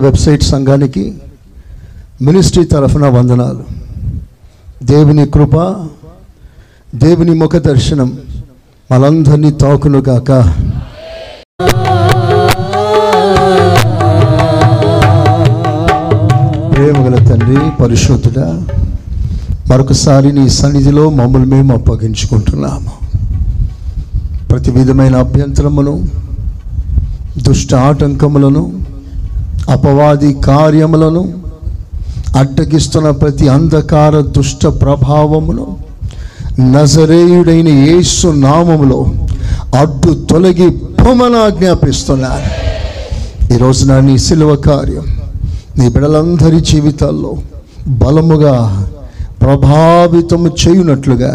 Website సంఘానికి ministry తరఫున వందనాలు. దేవుని కృప దేవుని ముఖ దర్శనం మనందరినీ తాకునుగాక ప్రేమగల తండ్రి పరిశుద్ధుడా మరొకసారి నీ సన్నిధిలో మమ్మల్ని మేము అప్పగించుకుంటున్నాము. ప్రతి విధమైన అభ్యంతరమును దుష్ట ఆటంకములను అపవాది కార్యములను అడ్డగిస్తున్న ప్రతి అంధకార దుష్ట ప్రభావమును నజరేయుడైన యేసు నామములో అడ్డు తొలగి పొమనా జ్ఞాపిస్తున్నారు ఈ రోజున నీ సిలువ కార్యం నీ బిడలందరి జీవితాల్లో బలముగా ప్రభావితం చేయునట్లుగా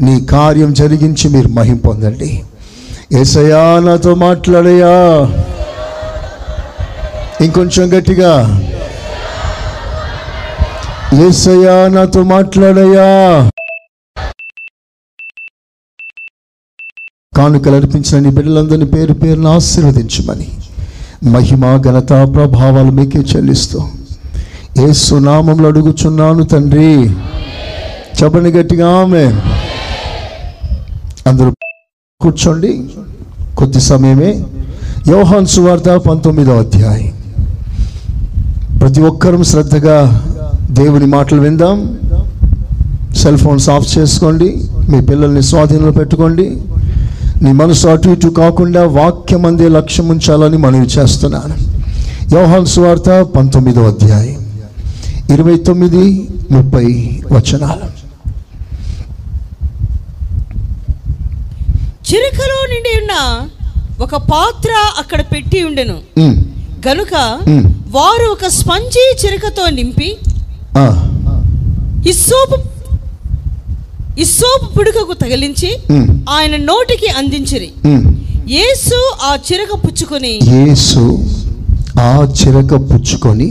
నీ కార్యం జరిగించి మీరు మహిం పొందండి. ఏసయా నాతో మాట్లాడయా? ఇంకొంచెం గట్టిగా. ఏసయ్యా నాతో మాట్లాడయా కానుకలు అర్పించిన నీ బిడ్డలందరినీ పేరు పేరును ఆశీర్వదించమని. మహిమ ఘనత ప్రభావాలు మీకే చెల్లిస్తూ. ఏ సునామంలో అడుగుచున్నాను తండ్రి. చెప్పండి గట్టిగా ఆమె అందరూ కూర్చోండి. కొద్ది సమయమే. యోహాన్ సువార్త పంతొమ్మిదో అధ్యాయం. ప్రతి ఒక్కరూ శ్రద్ధగా దేవుని మాటలు విందాం. సెల్ ఫోన్స్ ఆఫ్ చేసుకోండి. మీ పిల్లల్ని స్వాధీనంలో పెట్టుకోండి. నీ మనసు అటు ఇటు కాకుండా వాక్యం అందే లక్ష్యం ఉంచాలని మనవి చేస్తున్నాను. యోహాన్ సువార్త పంతొమ్మిదో అధ్యాయం ఇరవై తొమ్మిది ముప్పై వచనాలు. చిరుకలో నిండి ఉన్న ఒక పాత్ర అక్కడ పెట్టి ఉండెను. గనుక. వారు ఒక స్పంజీ చిరుకతో నింపి ఇస్సోపు ఇస్సోపు పుడుకకు తగిలించి ఆయన నోటికి అందించిరి. యేసు ఆ చిరక పుచ్చుకొని యేసు ఆ చిరక పుచ్చుకొని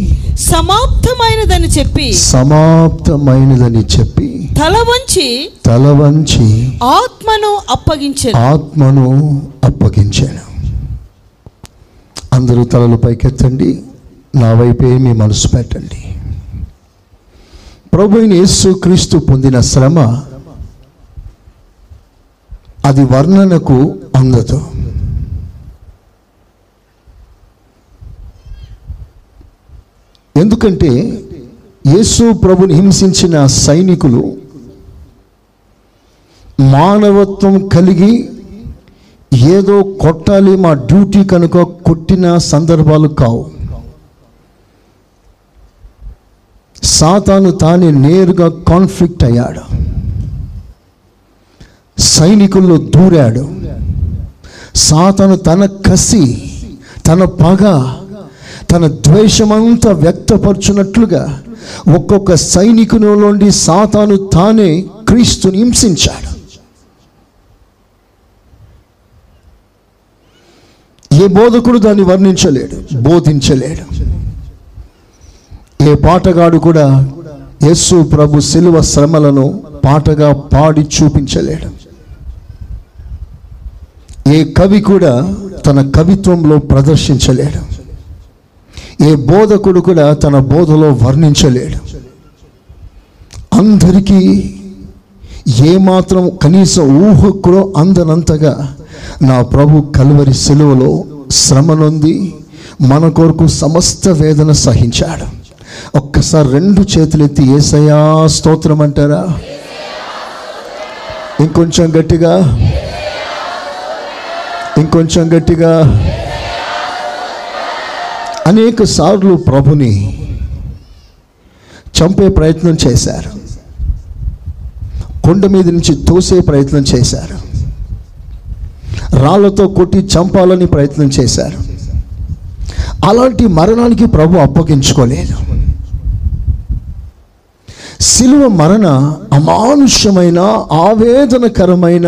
సమాప్తమైనదని చెప్పి సమాప్తమైనదని చెప్పి తల వంచి తల వంచి ఆత్మను అప్పగించెను. ఆత్మను అప్పగించాను. అందరూ తలలు పైకెత్తండి. నా వైపే మీ మనసు పెట్టండి. ప్రభు యేసు క్రీస్తు పొందిన శ్రమ అది వర్ణనకు అందదు. ఎందుకంటే యేసు ప్రభుని హింసించిన సైనికులు మానవత్వం కలిగి ఏదో కొట్టాలి మా డ్యూటీ కనుక కొట్టిన సందర్భాలు కావు. సాతాను తానే నేరుగా కాన్ఫ్లిక్ట్ అయ్యాడు. సైనికుల్లో దూరాడు. సాతాను తన కసి తన పగ తన ద్వేషమంతా వ్యక్తపరచున్నట్లుగా ఒక్కొక్క సైనికునిలోండి సాతాను తానే క్రీస్తుని హింసించాడు. ఏ బోధకుడు దాన్ని వర్ణించలేడు? బోధించలేడు. ఏ పాటగాడు కూడా యేసు ప్రభు శిలువ శ్రమలను పాటగా పాడి చూపించలేడు. ఏ కవి కూడా తన కవిత్వంలో ప్రదర్శించలేడు. ఏ బోధకుడు కూడా తన బోధలో వర్ణించలేడు. అందరికీ ఏమాత్రం కనీసం ఊహకుడో అందనంతగా నా ప్రభు కలువరి సెలవులో శ్రమనొంది మన కొరకు సమస్త వేదన సహించాడు. ఒక్కసారి రెండు చేతులెత్తి ఏసయా స్తోత్రం అంటారా ఇంకొంచెం గట్టిగా. ఇంకొంచెం గట్టిగా. అనేక సార్లు ప్రభుని చంపే ప్రయత్నం చేశారు. కొండ మీద నుంచి తోసే ప్రయత్నం చేశారు. రాళ్ళతో కొట్టి చంపాలని ప్రయత్నం చేశారు. అలాంటి మరణానికి ప్రభు అప్పగించుకోలేదు. శిలువ మరణ అమానుష్యమైన ఆవేదనకరమైన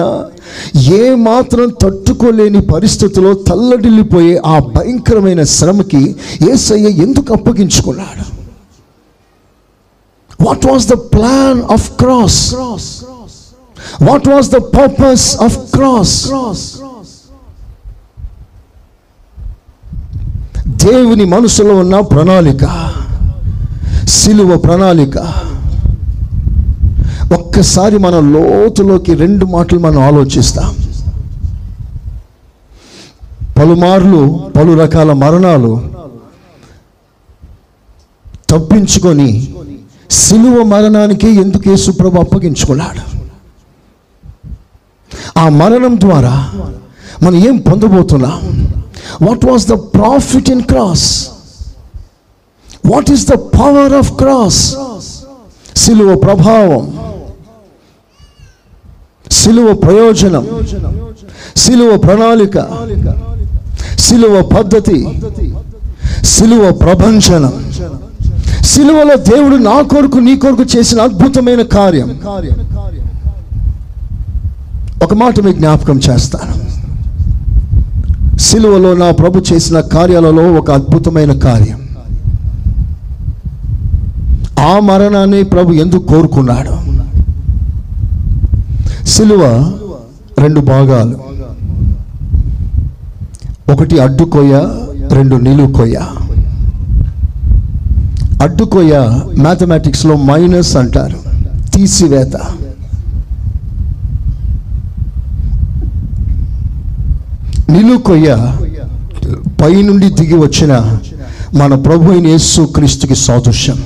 ఏ మాత్రం తట్టుకోలేని పరిస్థితిలో తల్లడిల్లిపోయే ఆ భయంకరమైన శ్రమకి ఏసయ్య ఎందుకు అప్పగించుకున్నాడు? What was the plan of cross what was the purpose of cross దేవుని మనసులో ఉన్న ప్రణాళిక సిలువ ప్రణాళిక. ఒక్కసారి మన లోతులోకి రెండు మాటలు మనం ఆలోచిస్తాం. పలుమార్లు పలు రకాల మరణాలు తప్పించుకొని సిలువ మరణానికి ఎందుకు యేసుప్రభు అప్పగించుకున్నాడు? ఆ మరణం ద్వారా మనం ఏం పొందబోతున్నాం? What was the profit in cross what is the power of cross సిలువ ప్రభావం. సిలువ ప్రయోజనం. సిలువ ప్రణాళిక. సిలువ పద్ధతి. సిలువ ప్రభంజనం. సిలువలో దేవుడు నా కొరకు నీ కొరకు చేసిన అద్భుతమైన కార్యం. ఒక మాట మీకు జ్ఞాపకం చేస్తాను. సిలువలో నా ప్రభు చేసిన కార్యాలలో ఒక అద్భుతమైన కార్యం. ఆ మరణాన్ని ప్రభు ఎందుకు కోరుకున్నాడు? సిలువ రెండు భాగాలు. ఒకటి అడ్డుకొయ్య రెండు నిలుకొయ్య. అడ్డుకోయ మ్యాథమెటిక్స్లో మైనస్ అంటారు. తీసివేత. నిలుకొయ్య. పైనుండి దిగి వచ్చిన మన ప్రభు అయిన యేసు క్రీస్తుకి సాదృశ్యం.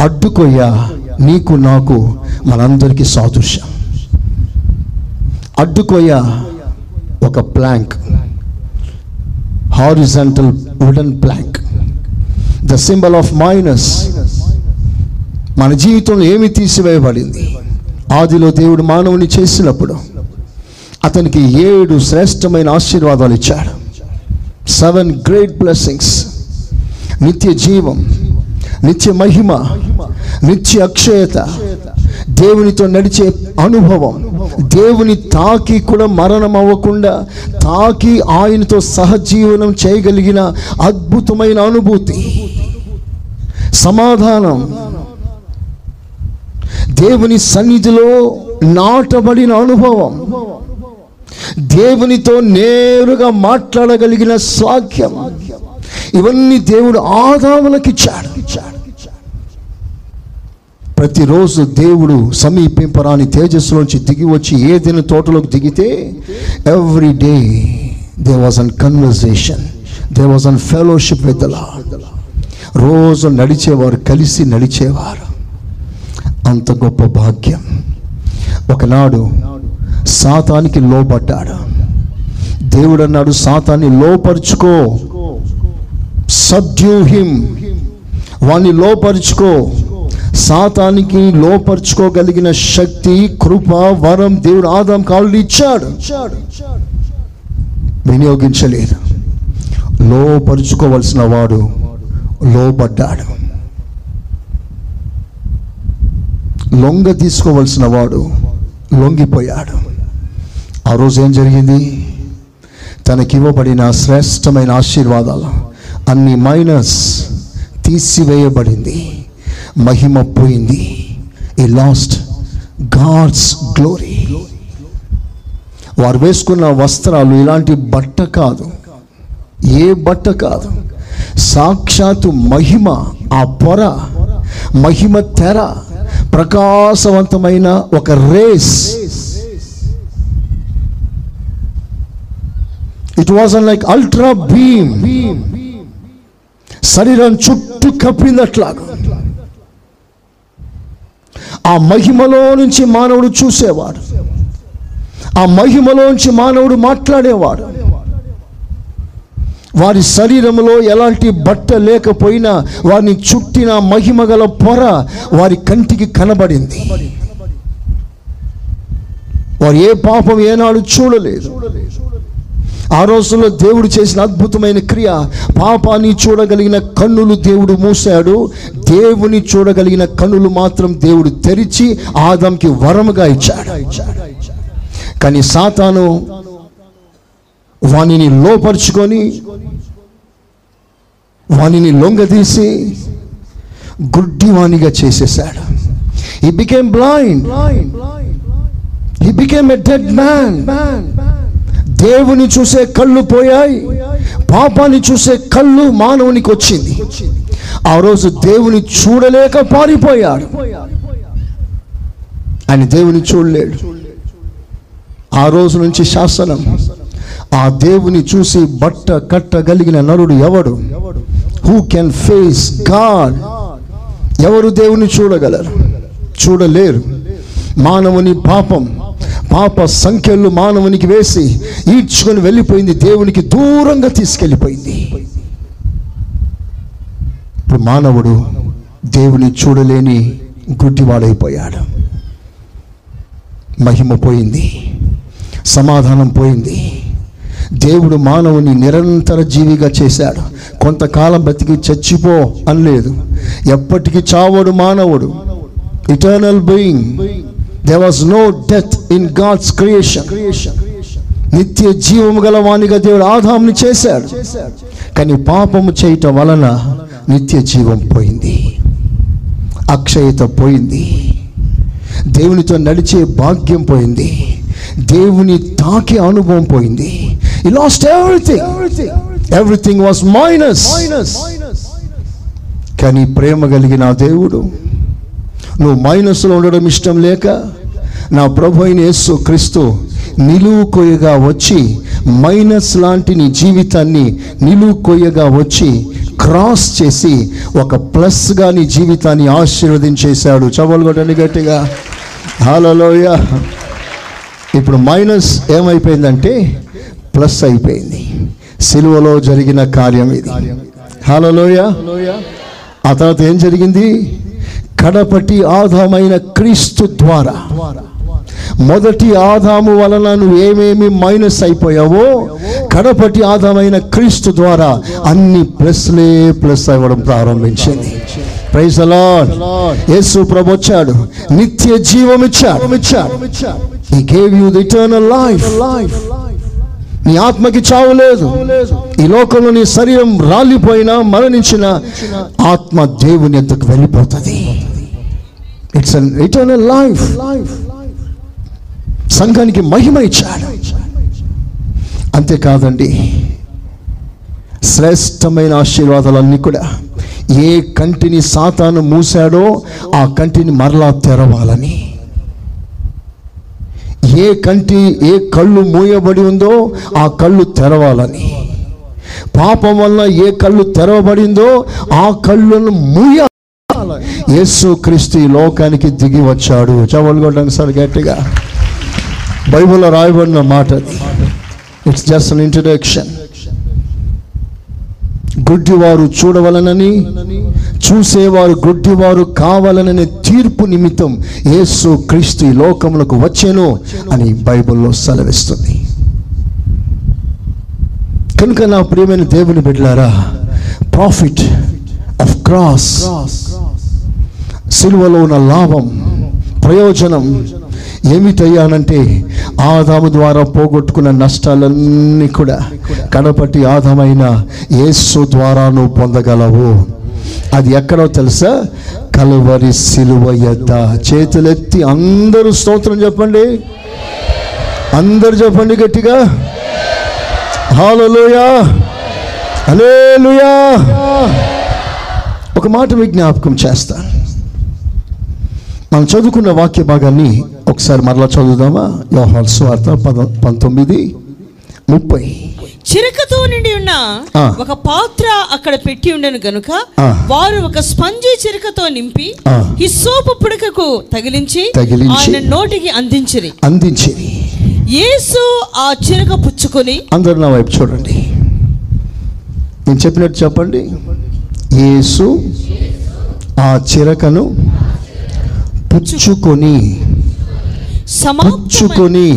అడ్డుకొయ్య నీకు నాకు మనందరికీ సాదృశ్యం. అడ్డుకొయ్య ఒక plank. Horizontal wooden plank. The symbol of minus మన జీవితంలో ఏమి తీసివేయబడింది? ఆదిలో దేవుడు మానవుని చేసినప్పుడు అతనికి ఏడు శ్రేష్టమైన ఆశీర్వాదాలు ఇచ్చాడు. సెవెన్ గ్రేట్ బ్లెస్సింగ్స్ నిత్య జీవం నిత్య మహిమ నిత్య అక్షయత. దేవునితో నడిచే అనుభవం. దేవుని తాకి కూడా మరణం అవ్వకుండా తాకి ఆయనతో సహజీవనం చేయగలిగిన అద్భుతమైన అనుభూతి. సమాధానం. దేవుని సన్నిధిలో నాటబడిన అనుభవం. దేవునితో నేరుగా మాట్లాడగలిగిన స్వాక్యం ఇవన్నీ దేవుడు ఆదాములకిచ్చాడు. ప్రతిరోజు దేవుడు సమీపింపరాని తేజస్సులోంచి దిగి వచ్చి ఏదైనా తోటలోకి దిగితే every day they was in conversation they was in fellowship with lord రోజు నడిచేవారు కలిసి నడిచేవారు. అంత గొప్ప భాగ్యం. ఒకనాడు సాతానికి లోపడ్డాడు దేవుడు అన్నాడు సాతాన్ని లోపరుచుకో. సబ్డ్యూ హిమ్ వాణ్ణి లోపరుచుకో. సాతానికి లోపరుచుకోగలిగిన శక్తి కృప వరం దేవుడు ఆదాం కాళ్ళు ఇచ్చాడు. వినియోగించలేదు. లోపరుచుకోవలసిన వాడు లోబడ్డాడు. లొంగ తీసుకోవలసిన వాడు లొంగిపోయాడు. ఆ రోజు ఏం జరిగింది? తనకివ్వబడిన శ్రేష్టమైన ఆశీర్వాదాలు అన్ని మైనస్ తీసివేయబడింది. మహిమ పోయింది. ఈ లాస్ట్ గాడ్స్ గ్లోరీ వారు వేసుకున్న వస్త్రాలు ఇలాంటి బట్ట కాదు. ఏ బట్ట కాదు. సాక్షాత్తు మహిమ ఆ పొర మహిమ తెర ప్రకాశవంతమైన ఒక rays. It was like ultra beam శరీరం చుట్టూ కప్పిందట్లాగా ఆ మహిమలో నుంచి మానవుడు చూసేవాడు. ఆ మహిమలోంచి మానవుడు మాట్లాడేవాడు. వారి శరీరంలో ఎలాంటి బట్ట లేకపోయినా వారిని చుట్టిన మహిమ గల పొర వారి కంటికి కనబడింది. వారు ఏ పాపం ఏనాడు చూడలేదు. ఆ రోజుల్లో దేవుడు చేసిన అద్భుతమైన క్రియ పాపాన్ని చూడగలిగిన కన్నులు దేవుడు మూశాడు దేవుని చూడగలిగిన కన్నులు మాత్రం దేవుడు తెరిచి ఆదంకి వరముగా ఇచ్చాడు. కానీ సాతాను వానిని లోపరుచుకొని వానిని లొంగదీసి గుడ్డివాణిగా చేసేసాడు ఈ became blind he became a dead man దేవుని చూసే కళ్ళు పోయాయి. పాపాన్ని చూసే కళ్ళు మానవునికి వచ్చింది. ఆ రోజు దేవుని చూడలేక పారిపోయాడు. ఆయన దేవుని చూడలేడు. ఆ రోజు నుంచి శాసనం. ఆ దేవుని చూసి బట్ట కట్టగలిగిన నరుడు ఎవడు? హూ కెన్ ఫేస్ గాడ్ ఎవరు దేవుని చూడగలరు? చూడలేరు. మానవుని పాపం పాప సంఖ్యలు మానవునికి వేసి ఈడ్చుకొని వెళ్ళిపోయింది దేవునికి దూరంగా తీసుకెళ్ళిపోయింది. ఇప్పుడు మానవుడు దేవుని చూడలేని గుడ్డివాడైపోయాడు. మహిమ పోయింది సమాధానం పోయింది. దేవుడు మానవుని నిరంతర జీవిగా చేశాడు. కొంతకాలం బతికి చచ్చిపో అనలేదు. ఎప్పటికీ చావడు మానవుడు. Eternal being they was no death in God's creation నిత్య జీవము గల వాణిగా దేవుడు ఆదాముని చేశాడు. కానీ పాపము చేయటం వలన నిత్య జీవం పోయింది. అక్షయత పోయింది. దేవునితో నడిచే భాగ్యం పోయింది. దేవుని తాకే అనుభవం పోయింది. ఈ Everything, everything everything was minus కానీ ప్రేమ కలిగిన నా దేవుడు నువ్వు మైనస్లో ఉండడం ఇష్టం లేక నా ప్రభు అయిన యేసు క్రీస్తు నిలువు కొయ్యగా వచ్చి మైనస్ లాంటి నీ జీవితాన్ని నిలువు కొయ్యగా వచ్చి క్రాస్ చేసి ఒక ప్లస్గా నీ జీవితాన్ని ఆశీర్వదించేశాడు. చవలు కొట్టండి గట్టిగా. హాలలోయ ఇప్పుడు మైనస్ ఏమైపోయిందంటే ప్లస్ అయిపోయింది. సిలువలో జరిగిన కార్యం ఇది. హాలలోయ ఆ తర్వాత ఏం జరిగింది? కడపటి ఆదామైన క్రీస్తు ద్వారా మొదటి ఆదాము వలన నువ్వు ఏమేమి మైనస్ అయిపోయావో కడపటి ఆదామైన క్రీస్తు ద్వారా అన్ని ప్లస్లే ప్లస్ అవ్వడం ప్రారంభించింది. ప్రైజ్ అలాడ్ యేసు ప్రభు వచ్చాడు. నిత్య జీవం ఇచ్చాడు ఇచ్చాడు he gave you the eternal life నీ ఆత్మకి చావు లేదు. ఈ లోకంలో నీ శరీరం రాలిపోయినా మరణించిన ఆత్మ దేవుని ఎంతకు వెళ్ళిపోతుంది. ఇట్స్ అన్ ఇటర్నల్ లైఫ్ సంఘానికి మహిమ ఇచ్చాడు. అంతేకాదండి శ్రేష్టమైన ఆశీర్వాదాలన్నీ కూడా ఏ కంటిని సాతాను మూసాడో ఆ కంటిని మరలా తెరవాలని. ఏ కంటి ఏ కళ్ళు మూయబడి ఉందో ఆ కళ్ళు తెరవాలని. పాపం వల్ల ఏ కళ్ళు తెరవబడిందో ఆ కళ్ళను మూయ యేసు క్రిస్తు లోకానికి దిగి వచ్చాడు. చవలు కొట్టండి సార్ గట్టిగా. బైబిల్లో రాయబడిన మాట ఇట్స్ జస్ట్ అన్ ఇంట్రడక్షన్ గుడ్డివారు చూడవలనని చూసేవారు గుడ్డివారు కావాలననే తీర్పు నిమిత్తం యేసు క్రీస్తు ఈ లోకములకు వచ్చేను అని బైబిల్లో సెలవిస్తుంది. కనుక నా ప్రియమైన దేవుని బిడ్డలారా ప్రాఫిట్ ఆఫ్ క్రాస్ సిలువలో ఉన్న లాభం ప్రయోజనం ఏమిటయ్యానంటే ఆదాము ద్వారా పోగొట్టుకున్న నష్టాలన్నీ కూడా కడపటి ఆదామైన యేసు ద్వారా నువ్వు పొందగలవు. అది ఎక్కడో తెలుసా? కలువరి సిలువ యద్ద చేతులెత్తి అందరూ స్తోత్రం చెప్పండి. అందరు చెప్పండి గట్టిగా. హాలలోయా. హల్లెలూయా. ఒక మాట మీకు జ్ఞాపకం చేస్తాను మనం చదువుకున్న వాక్య భాగాన్ని ఒకసారి మరలా చదువుదామా? యోహాల్ స్వార్థ పద పంతొమ్మిది. ముప్పై చిరకతో నిండి ఉన్న. ఒక పాత్ర అక్కడ పెట్టి ఉండను గనుక. వారు ఒక స్పంజి చిరకతో నింపి. హిస్సోపు పుడకకు తగిలించి ఆయన నోటికి అందించిరి అందించేది యేసు ఆ చిరక పుచ్చుకొని అందరు నా వైపు చూడండి నేను చెప్పినట్టు చెప్పండి యేసు ఆ చిరకను పుచ్చుకొని పుచ్చుకొని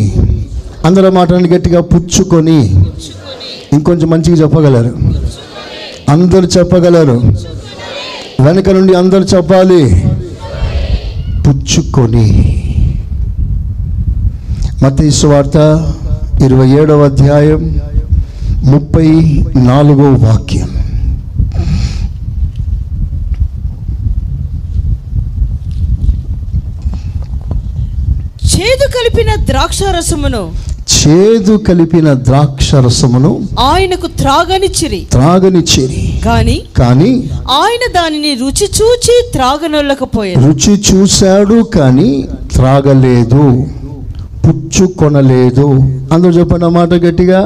అందరూ మాట్లాడండి గట్టిగా పుచ్చుకొని. ఇంకొంచెం మంచిగా చెప్పగలరు. అందరు చెప్పగలరు. వెనక నుండి అందరు చెప్పాలి. పుచ్చుకొని. మత వార్త ఇరవై ఏడవ అధ్యాయం ముప్పై నాలుగో వాక్యం. చేదు కలిపిన ద్రాక్ష రసమును చేదు కలిపిన ద్రాక్ష రసమును ఆయనకు త్రాగనిచ్చిరి త్రాగనిచ్చేరి గాని కానీ ఆయన దానిని రుచి చూచి త్రాగనొల్లకపోయారు రుచి చూశాడు కానీ త్రాగలేదు. పుచ్చుకొనలేదు అందరూ చెప్పండి మాట గట్టిగా.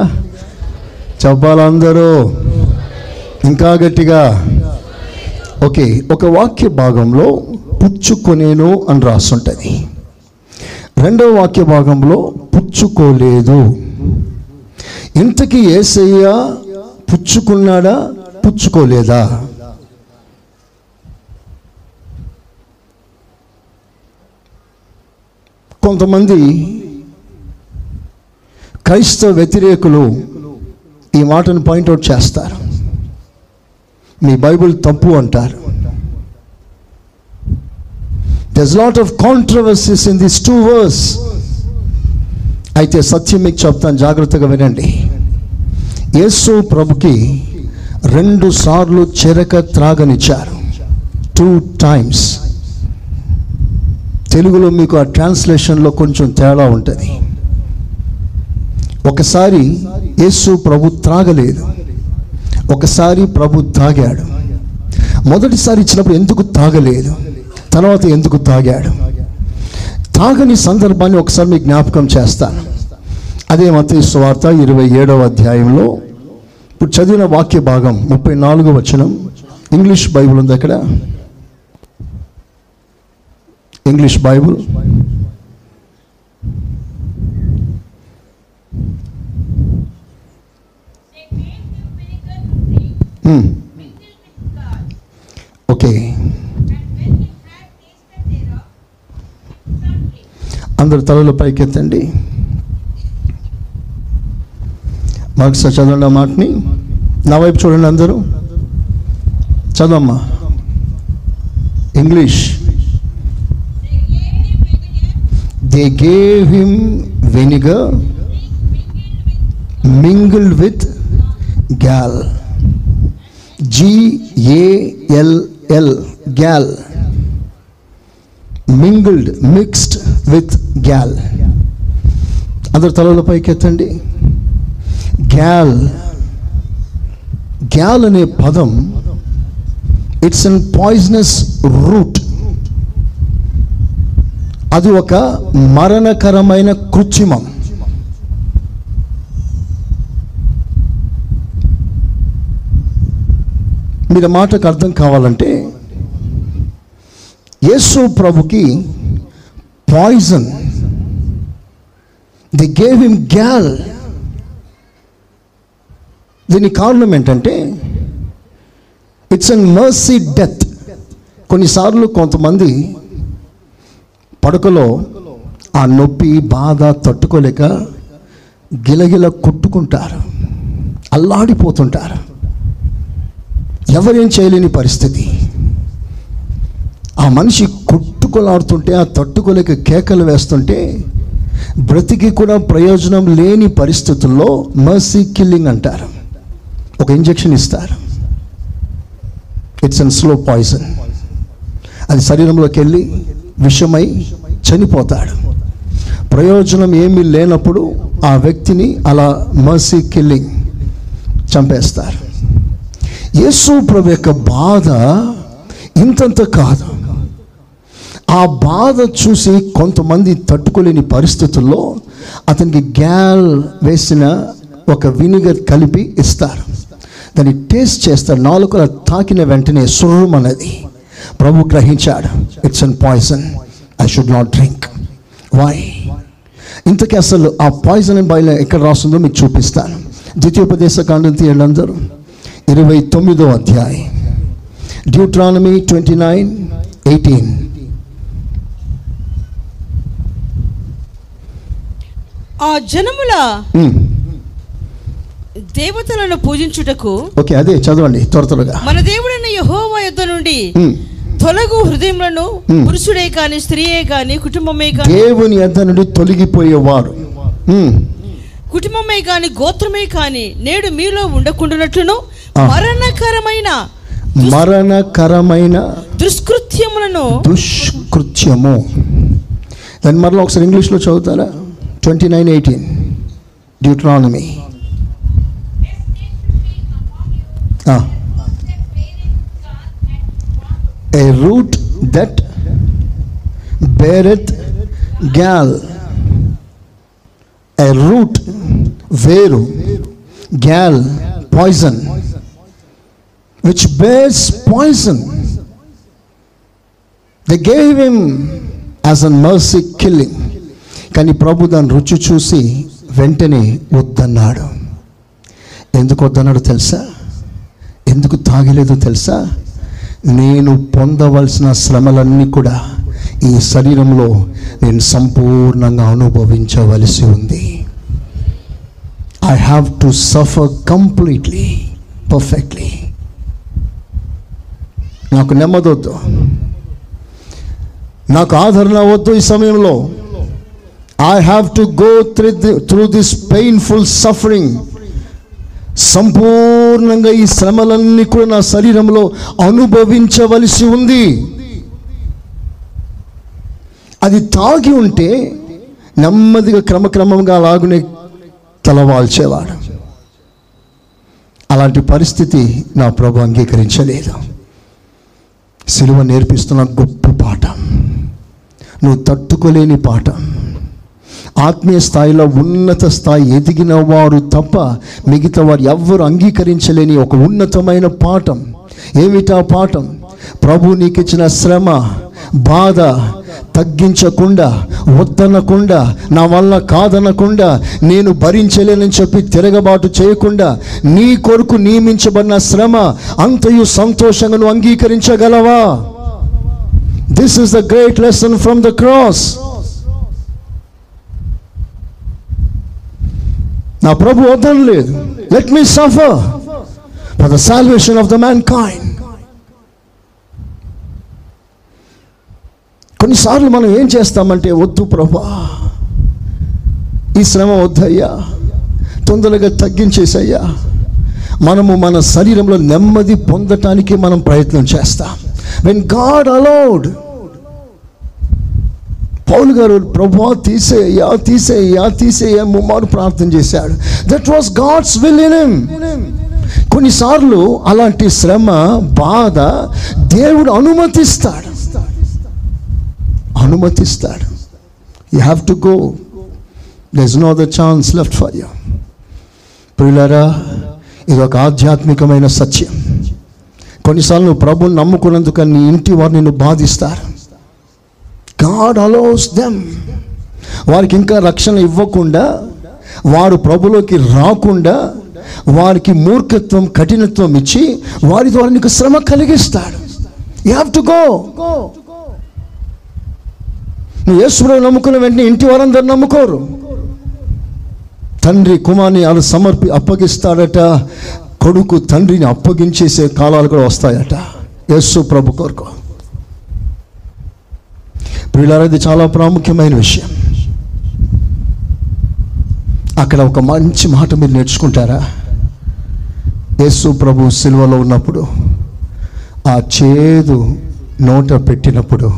చెప్పాలి అందరూ ఇంకా గట్టిగా. ఓకే ఒక వాక్య భాగంలో పుచ్చుకొనేను అని రాసుంటుంది. రెండవ వాక్య భాగంలో పుచ్చుకోలేదు. ఇంతకీ ఏసయ్య పుచ్చుకున్నాడా పుచ్చుకోలేదా? కొంతమంది క్రైస్తవ వ్యతిరేకులు ఈ మాటను పాయింట్అవుట్ చేస్తారు. మీ బైబిల్ తప్పు అంటారు. There's lot of controversies in this two verse అయితే సత్యం మీకు చెప్తాను జాగ్రత్తగా వినండి. యేసు ప్రభుకి రెండు సార్లు చెరక త్రాగనిచ్చారు. టూ టైమ్స్ తెలుగులో మీకు ఆ ట్రాన్స్లేషన్లో కొంచెం తేడా ఉంటుంది. ఒకసారి యేసు ప్రభు త్రాగలేదు. ఒకసారి ప్రభు తాగాడు మొదటిసారి ఇచ్చినప్పుడు ఎందుకు తాగలేదు తర్వాత ఎందుకు తాగాడు? తాగని సందర్భాన్ని ఒకసారి మీకు జ్ఞాపకం చేస్తాను అదే మత వార్త ఇరవై ఏడవ అధ్యాయంలో. ఇప్పుడు చదివిన వాక్య భాగం ముప్పై నాలుగు వచనం. ఇంగ్లీష్ బైబిల్ ఉంది అక్కడ? English Bible. They అందరు తలలు పైకెత్తండి. మరొకసారి చదవండి ఆ మాటని. నా వైపు చూడండి అందరూ. చదవమ్మా. English. They gave him vinegar drink with gall G A L L gall mingled mixed with gall అందరు తలల పైకెత్తండి గ్యాల్ గ్యాల్ అనే పదం ఇట్స్ అన్ పాయిజనస్ రూట్ అది ఒక మరణకరమైన కృత్రిమం మీరు మాటకు అర్థం కావాలంటే యేసు ప్రభుకి poison they gave him gall దీని కారణం ఏంటంటే ఇట్స్ అన్ మర్సీ డెత్ కొన్నిసార్లు కొంతమంది పడకలో ఆ నొప్పి బాధ తట్టుకోలేక గిలగిల కొట్టుకుంటారు. అల్లాడిపోతుంటారు. ఎవరేం చేయలేని పరిస్థితి. ఆ మనిషి కొట్టుకొలాడుతుంటే ఆ తట్టుకోలేక కేకలు వేస్తుంటే బ్రతికి కూడా ప్రయోజనం లేని పరిస్థితుల్లో మర్సీ కిల్లింగ్ అంటారు. ఒక ఇంజెక్షన్ ఇస్తారు. ఇట్స్ అన్ స్లో పాయిజన్ అది శరీరంలోకి వెళ్ళి విషమై చనిపోతాడు. ప్రయోజనం ఏమీ లేనప్పుడు ఆ వ్యక్తిని అలా మర్సీ కిల్లింగ్ చంపేస్తారు. యేసు ప్రభు యొక్క బాధ ఇంతంత కాదు. ఆ బాధ చూసి కొంతమంది తట్టుకోలేని పరిస్థితుల్లో అతనికి గ్యాల్ వేసిన ఒక వినిగర్ కలిపి ఇస్తారు. దాన్ని టేస్ట్ చేస్తాడు నాలుకల తాకిన వెంటనే సుర్రం అనేది ప్రభు గ్రహించాడు. It's an poison I should not drink why ఇంతకీ అసలు ఆ పాయిజన్ అండ్ బాయిల్ ఎక్కడ రాస్తుందో మీకు చూపిస్తాను. ద్వితీయోపదేశ కాండం తీయండి అందరూ. ఇరవై తొమ్మిదో అధ్యాయం. డ్యూట్రానమీ ట్వంటీ నైన్ ఎయిటీన్ ఆ జనముల దేవతలను పూజించుటకు ఓకే అదే చదవండి త్వర త్వరగా మన దేవుడైన యెహోవా యొద్ద నుండి Hmm. తొలగు హృదయములను Hmm. పురుషుడే కాని స్త్రీయే కాని కుటుంబమే కాని దేవుని యొద్ద నుండి తొలగిపోయేవారు. కుటుంబమే కాని గోత్రమే కాని నేడు మీలో ఉండకుండానట్లును ఆ. మరణకరమైన మరణకరమైన దుష్కృత్యములను దుష్కృత్యము దాన్ని మరలా ఒకసారి ఇంగ్లీష్లో చదువుతారా 29:18 Deuteronomy. Ah. A root that beareth gall, A root veru gall poison which bears poison. They gave him as a mercy killing. కానీ ప్రభు దాని రుచి చూసి వెంటనే వద్దన్నాడు. ఎందుకు వద్దన్నాడు తెలుసా? ఎందుకు తాగలేదో తెలుసా? నేను పొందవలసిన శ్రమలన్నీ కూడా ఈ శరీరంలో నేను సంపూర్ణంగా అనుభవించవలసి ఉంది. I have to suffer completely perfectly నాకు నెమ్మదొద్దు నాకు ఆదరణ అవద్దు ఈ సమయంలో. I have to go through through this painful suffering సంపూర్ణంగా ఈ శ్రమలన్నీ కూడా నా శరీరంలో అనుభవించవలసి ఉంది. అది తాగి ఉంటే నెమ్మదిగా క్రమక్రమంగా లాగునే తలవాల్చేవాడు. అలాంటి పరిస్థితి నా ప్రభు అంగీకరించలేదు. సిలువ నేర్పిస్తున్న గొప్ప పాఠం. నువ్వు తట్టుకోలేని పాఠం. ఆత్మీయ స్థాయిలో ఉన్నత స్థాయి ఎదిగిన వారు తప్ప మిగతా వారు ఎవ్వరు అంగీకరించలేని ఒక ఉన్నతమైన పాఠం. ఏమిటా పాఠం? ప్రభు నీకు ఇచ్చిన శ్రమ బాధ తగ్గించకుండా వద్దనకుండా నా వల్ల కాదనకుండా నేను భరించలేనని చెప్పి తిరగబాటు చేయకుండా నీ కొరకు నియమించబడిన శ్రమ అంతయు సంతోషంగా నువ్వు అంగీకరించగలవా? This is the great lesson from the cross నా ప్రభు వద్దను లేదు let me suffer for the salvation of the mankind కొన్నిసార్లు మనం ఏం చేస్తామంటే వద్దు ప్రభా ఈ శ్రమ వద్దయ్యా తొందరగా తగ్గించేసయ్యా మనము మన శరీరంలో నెమ్మది పొందటానికి మనం ప్రయత్నం చేస్తాం. వెన్ గాడ్ అలౌడ్ పౌలు గారు ప్రభా తీసేయ్యా తీసేయ్యా తీసేయ్యా ముమ్మారు ప్రార్థన చేశాడు. That was God's will in him కొన్నిసార్లు అలాంటి శ్రమ బాధ దేవుడు అనుమతిస్తాడు. అనుమతిస్తాడు. You have to go there's no the chance left for you ప్రియులరా ఇది ఒక ఆధ్యాత్మికమైన సత్యం. కొన్నిసార్లు నువ్వు ప్రభుని నమ్ముకున్నందుకు నీ ఇంటి వారు నిన్ను బాధిస్తారు. గాడ్ అలౌస్ దెమ్ వారికి ఇంకా రక్షణ ఇవ్వకుండా వారు ప్రభులోకి రాకుండా వారికి మూర్ఖత్వం కఠినత్వం ఇచ్చి వారి ద్వారా నీకు శ్రమ కలిగిస్తాడు. యూ హ్యావ్ టు గో నువ్వు నమ్ముకున్న వెంటనే ఇంటి వారందరూ నమ్ముకోరు. తండ్రి కుమార్ని అలా సమర్పి అప్పగిస్తాడట కొడుకు తండ్రిని అప్పగించేసే కాలాలు కూడా వస్తాయట. యేసు ప్రభు కొరకు. ప్రియులారా ఇది చాలా ప్రాముఖ్యమైన విషయం. అక్కడ ఒక మంచి మాట మీరు నేర్చుకుంటారా? యేసు ప్రభు సిల్వలో ఉన్నప్పుడు ఆ చేదు నోట పెట్టినప్పుడు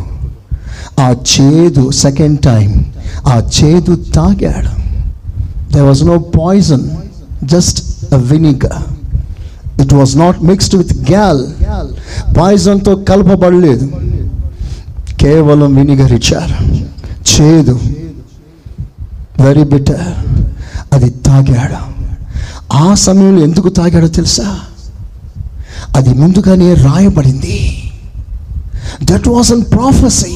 ఆ చేదు సెకండ్ టైం ఆ చేదు తాగాడు. There was no poison just vinegar it was not mixed with gall పాయిజన్తో కలపబడలేదు. కేవలం వినిగర్ ఇచ్చారు చేదు వెరీ బిటర్ అది తాగాడు. ఆ సమయంలో ఎందుకు తాగాడో తెలుసా? అది ముందుగానే రాయబడింది. That was an prophecy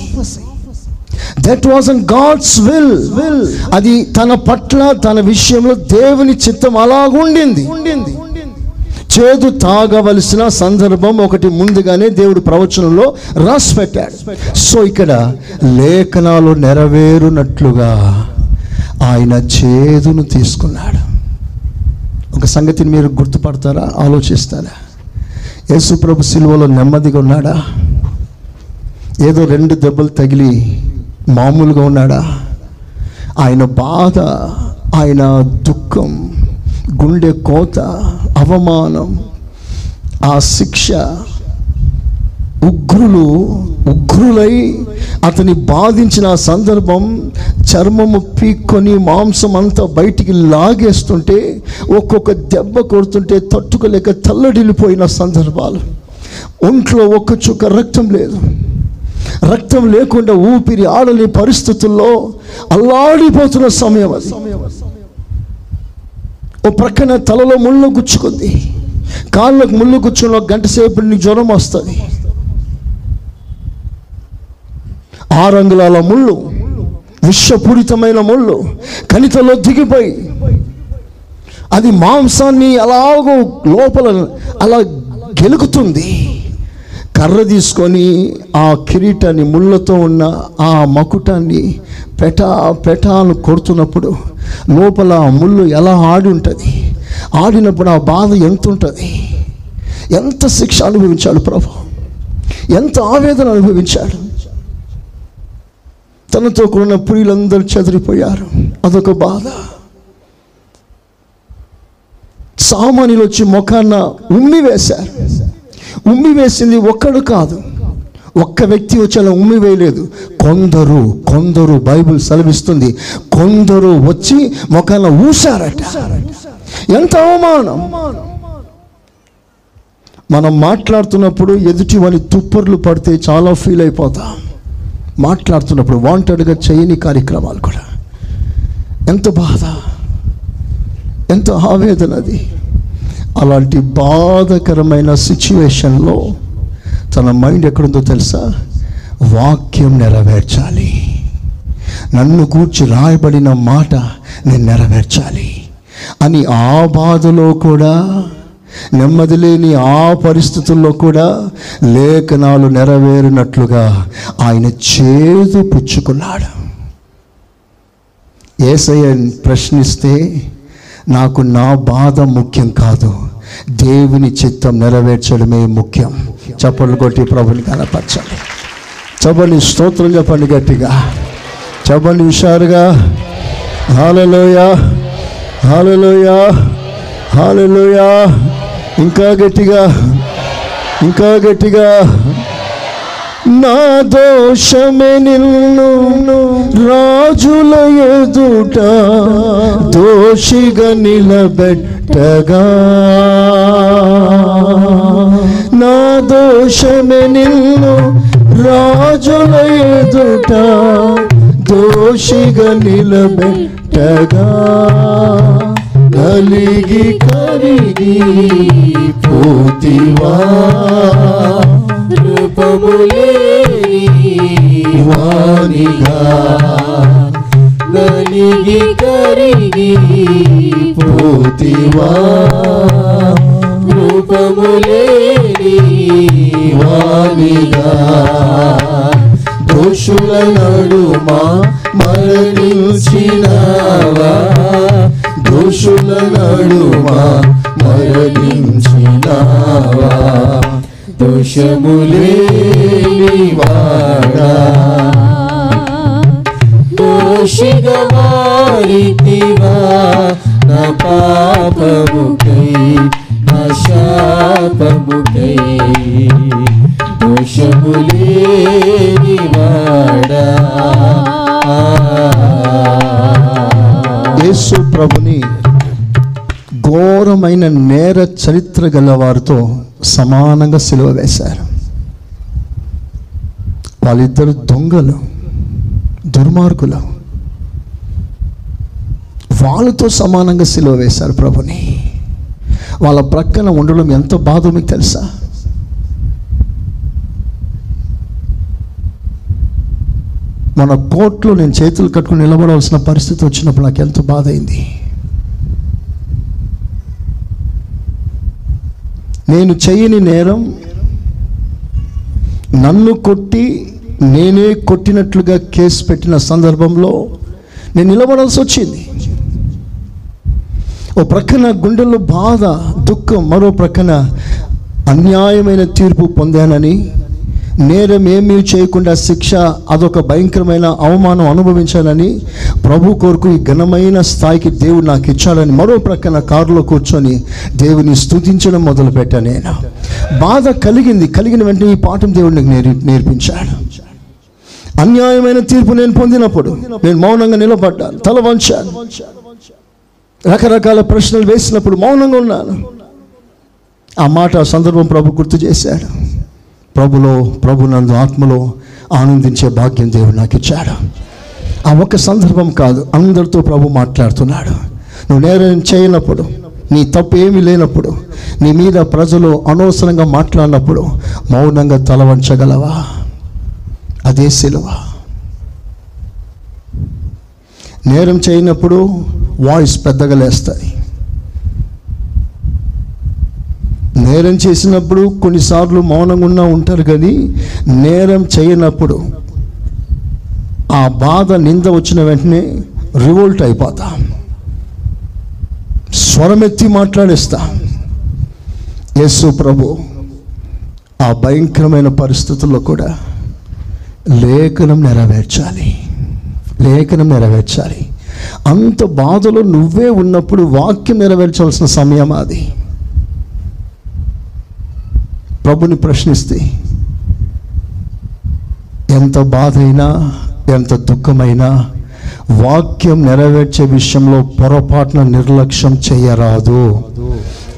that was an God's will will అది తన పట్ల తన విషయంలో దేవుని చిత్తం అలాగుండింది. ఉండింది చేదు తాగవలసిన సందర్భం ఒకటి ముందుగానే దేవుడు ప్రవచనంలో రాసి పెట్టాడు. సో ఇక్కడ లేఖనాలు నెరవేరునట్లుగా ఆయన చేదును తీసుకున్నాడు. ఒక సంగతిని మీరు గుర్తుపడతారా? ఆలోచిస్తారా? యేసు ప్రభు సిలువలో నెమ్మదిగా ఉన్నాడా? ఏదో రెండు దెబ్బలు తగిలి మామూలుగా ఉన్నాడా? ఆయన బాధ ఆయన దుఃఖం గుండె కోత అవమానం ఆ శిక్ష ఉగ్రులు ఉగ్రులై అతని బాధించిన సందర్భం చర్మము పీక్కొని మాంసం అంతా బయటికి లాగేస్తుంటే ఒక్కొక్క దెబ్బ కొడుతుంటే తట్టుకోలేక తల్లడిల్లిపోయిన సందర్భాలు. ఒంట్లో ఒక్క చుక్క రక్తం లేదు. రక్తం లేకుండా ఊపిరి ఆడని పరిస్థితుల్లో అల్లాడిపోతున్న సమయం సమయం ఓ ప్రక్కన తలలో ముళ్ళు గుచ్చుకుంది. కాళ్ళకు ముళ్ళు గుచ్చుకున్న ఒక గంట సేపు నీకు జ్వరం వస్తుంది. ఆరు అంగుళాల ముళ్ళు విషపూరితమైన ముళ్ళు కణితలో దిగిపోయి అది మాంసాన్ని అలాగో లోపల అలా గెలుకుతుంది. కర్ర తీసుకొని ఆ కిరీటాన్ని ముళ్ళతో ఉన్న ఆ మకుటాన్ని పెటా పెటాను కొడుతున్నప్పుడు లోపల ముళ్ళు ఎలా ఆడి ఉంటుంది? ఆడినప్పుడు ఆ బాధ ఎంత ఉంటుంది ఎంత శిక్ష అనుభవించాడు ప్రభు? ఎంత ఆవేదన అనుభవించాడు? తనతో కూడిన ప్రియులందరూ చెదిరిపోయారు. అదొక బాధ. సామాన్యులు వచ్చి ముఖాన్న ఉమ్మి వేశారు. ఉమ్మి వేసింది ఒక్కడు కాదు. ఒక్క వ్యక్తి వచ్చి అలా ఉమ్మి వేయలేదు. కొందరు కొందరు బైబిల్ సెలవిస్తుంది. కొందరు వచ్చి ముఖాన ఊసారట ఎంత అవమానం. మనం మాట్లాడుతున్నప్పుడు ఎదుటి వాని తుప్పర్లు పడితే చాలా ఫీల్ అయిపోతాం. మాట్లాడుతున్నప్పుడు వాంటెడ్గా చేయని కార్యక్రమాలు కూడా. ఎంత బాధ. ఎంత ఆవేదన అది. అలాంటి బాధకరమైన సిచ్యువేషన్లో తన మైండ్ ఎక్కడుందో తెలుసా? వాక్యం నెరవేర్చాలి. నన్ను కూర్చి రాయబడిన మాట నేను నెరవేర్చాలి. అని ఆ బాధలో కూడా నెమ్మది లేని ఆ పరిస్థితుల్లో కూడా లేఖనాలు నెరవేరినట్లుగా ఆయన చేదు పుచ్చుకున్నాడు. ఏసయ్య ప్రశ్నిస్తే నాకు నా బాధ ముఖ్యం కాదు. దేవుని చిత్తం నెరవేర్చడమే ముఖ్యం. చప్పట్లు కొట్టి ప్రభుని కనపరచాలి. చెప్పండి స్తోత్రం చెప్పండి గట్టిగా. చెప్పండి హుషారుగా హాలలోయ హాలలోయ హాలలోయ ఇంకా గట్టిగా. ఇంకా గట్టిగా. నా దోషమే నిన్ను రాజుల ఎదుట దోషిగా నిలబెట్టగా నా దోషమే నిన్ను రాజుల ఎదుట దోషిగా నిలబెట్టగా. కలిగి కరిగి పోతివా. రూపములే వాణిగా కలిగి కరిగి పోతివా రూపములేని వానిగా దోషుల నడుమా మరణించినావా దోషుల నడుమా మరణించినావా దోషములేనివాడా దోషిగా మారితివా నా పాపముకై నా శాపముకై. దోషములేనివాడా యేసు ప్రభుని ఘోరమైన నేర చరిత్ర గల వారితో సమానంగా సిలువ వేశారు. వాళ్ళిద్దరు దొంగలు దుర్మార్గులు. వాళ్ళతో సమానంగా సిలువ వేశారు ప్రభుని. వాళ్ళ ప్రక్కన ఉండడం ఎంత బాధో మీకు తెలుసా? మన కోర్టులో నేను చేతులు కట్టుకుని నిలబడవలసిన పరిస్థితి వచ్చినప్పుడు నాకు ఎంత బాధ అయింది నేను చేయని నేరం నన్ను కొట్టి నేనే కొట్టినట్లుగా కేసు పెట్టిన సందర్భంలో నేను నిలబడాల్సి వచ్చింది. ఓ ప్రక్కన గుండెల్లో బాధ దుఃఖం మరో ప్రక్కన అన్యాయమైన తీర్పు పొందానని నేరం ఏమీ చేయకుండా శిక్ష అదొక భయంకరమైన అవమానం అనుభవించాలని ప్రభు కొరకు ఈ ఘనమైన స్థాయికి దేవుడు నాకు ఇచ్చాడని మరో ప్రక్కన కారులో కూర్చొని దేవుని స్తుతించడం మొదలుపెట్టాను నేను. బాధ కలిగింది కలిగిన వెంటనే ఈ పాఠం దేవుడు నేర్పి నేర్ నేర్పించాడు. అన్యాయమైన తీర్పు నేను పొందినప్పుడు నేను మౌనంగా నిలబడ్డాను తల వంచాను. రకరకాల ప్రశ్నలు వేసినప్పుడు మౌనంగా ఉన్నాను. ఆ మాట ఆ సందర్భం ప్రభు గుర్తు చేశాడు. ప్రభులో ప్రభు నందు ఆత్మలో ఆనందించే భాగ్యం దేవుడు నాకు ఇచ్చాడు. ఆ ఒక్క సందర్భం కాదు అందరితో ప్రభు మాట్లాడుతున్నాడు. నువ్వు నేరం చేయనప్పుడు నీ తప్పు ఏమీ లేనప్పుడు నీ మీద ప్రజలు అనవసరంగా మాట్లాడినప్పుడు మౌనంగా తల వంచగలవా? అదే సిలువ. నేరం చేయనప్పుడు వాయిస్ పెద్దగా లేస్తుంది నేరం చేసినప్పుడు కొన్నిసార్లు మౌనంగా ఉన్నా ఉంటారు కానీ నేరం చేయనప్పుడు ఆ బాధ నింద వచ్చిన వెంటనే రివోల్ట్ అయిపోతా. స్వరమెత్తి మాట్లాడేస్తా. యేసు ప్రభు ఆ భయంకరమైన పరిస్థితుల్లో కూడా లేఖనం నెరవేర్చాలి. లేఖనం నెరవేర్చాలి. అంత బాధలో నువ్వే ఉన్నప్పుడు వాక్యం నెరవేర్చాల్సిన సమయం అది. ప్రభుని ప్రశ్నిస్తే ఎంత బాధ అయినా ఎంత దుఃఖమైనా వాక్యం నెరవేర్చే విషయంలో పొరపాటున నిర్లక్ష్యం చేయరాదు.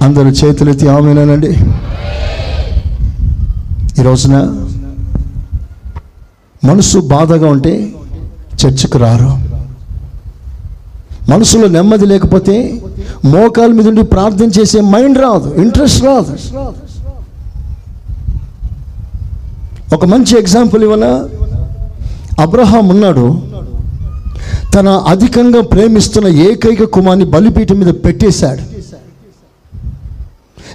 అందరూ చేతులెత్తి ఆమెనండి ఈ రోజున మనసు బాధగా ఉంటే చర్చకు రారు. మనసులో నెమ్మది లేకపోతే మోకాల మీద ఉండి ప్రార్థన చేసే మైండ్ రాదు ఇంట్రెస్ట్ రాదు. ఒక మంచి ఎగ్జాంపుల్ ఇవ్వన? అబ్రహాం ఉన్నాడు. తన అధికంగా ప్రేమిస్తున్న ఏకైక కుమార్ని బలిపీఠం మీద పెట్టేశాడు.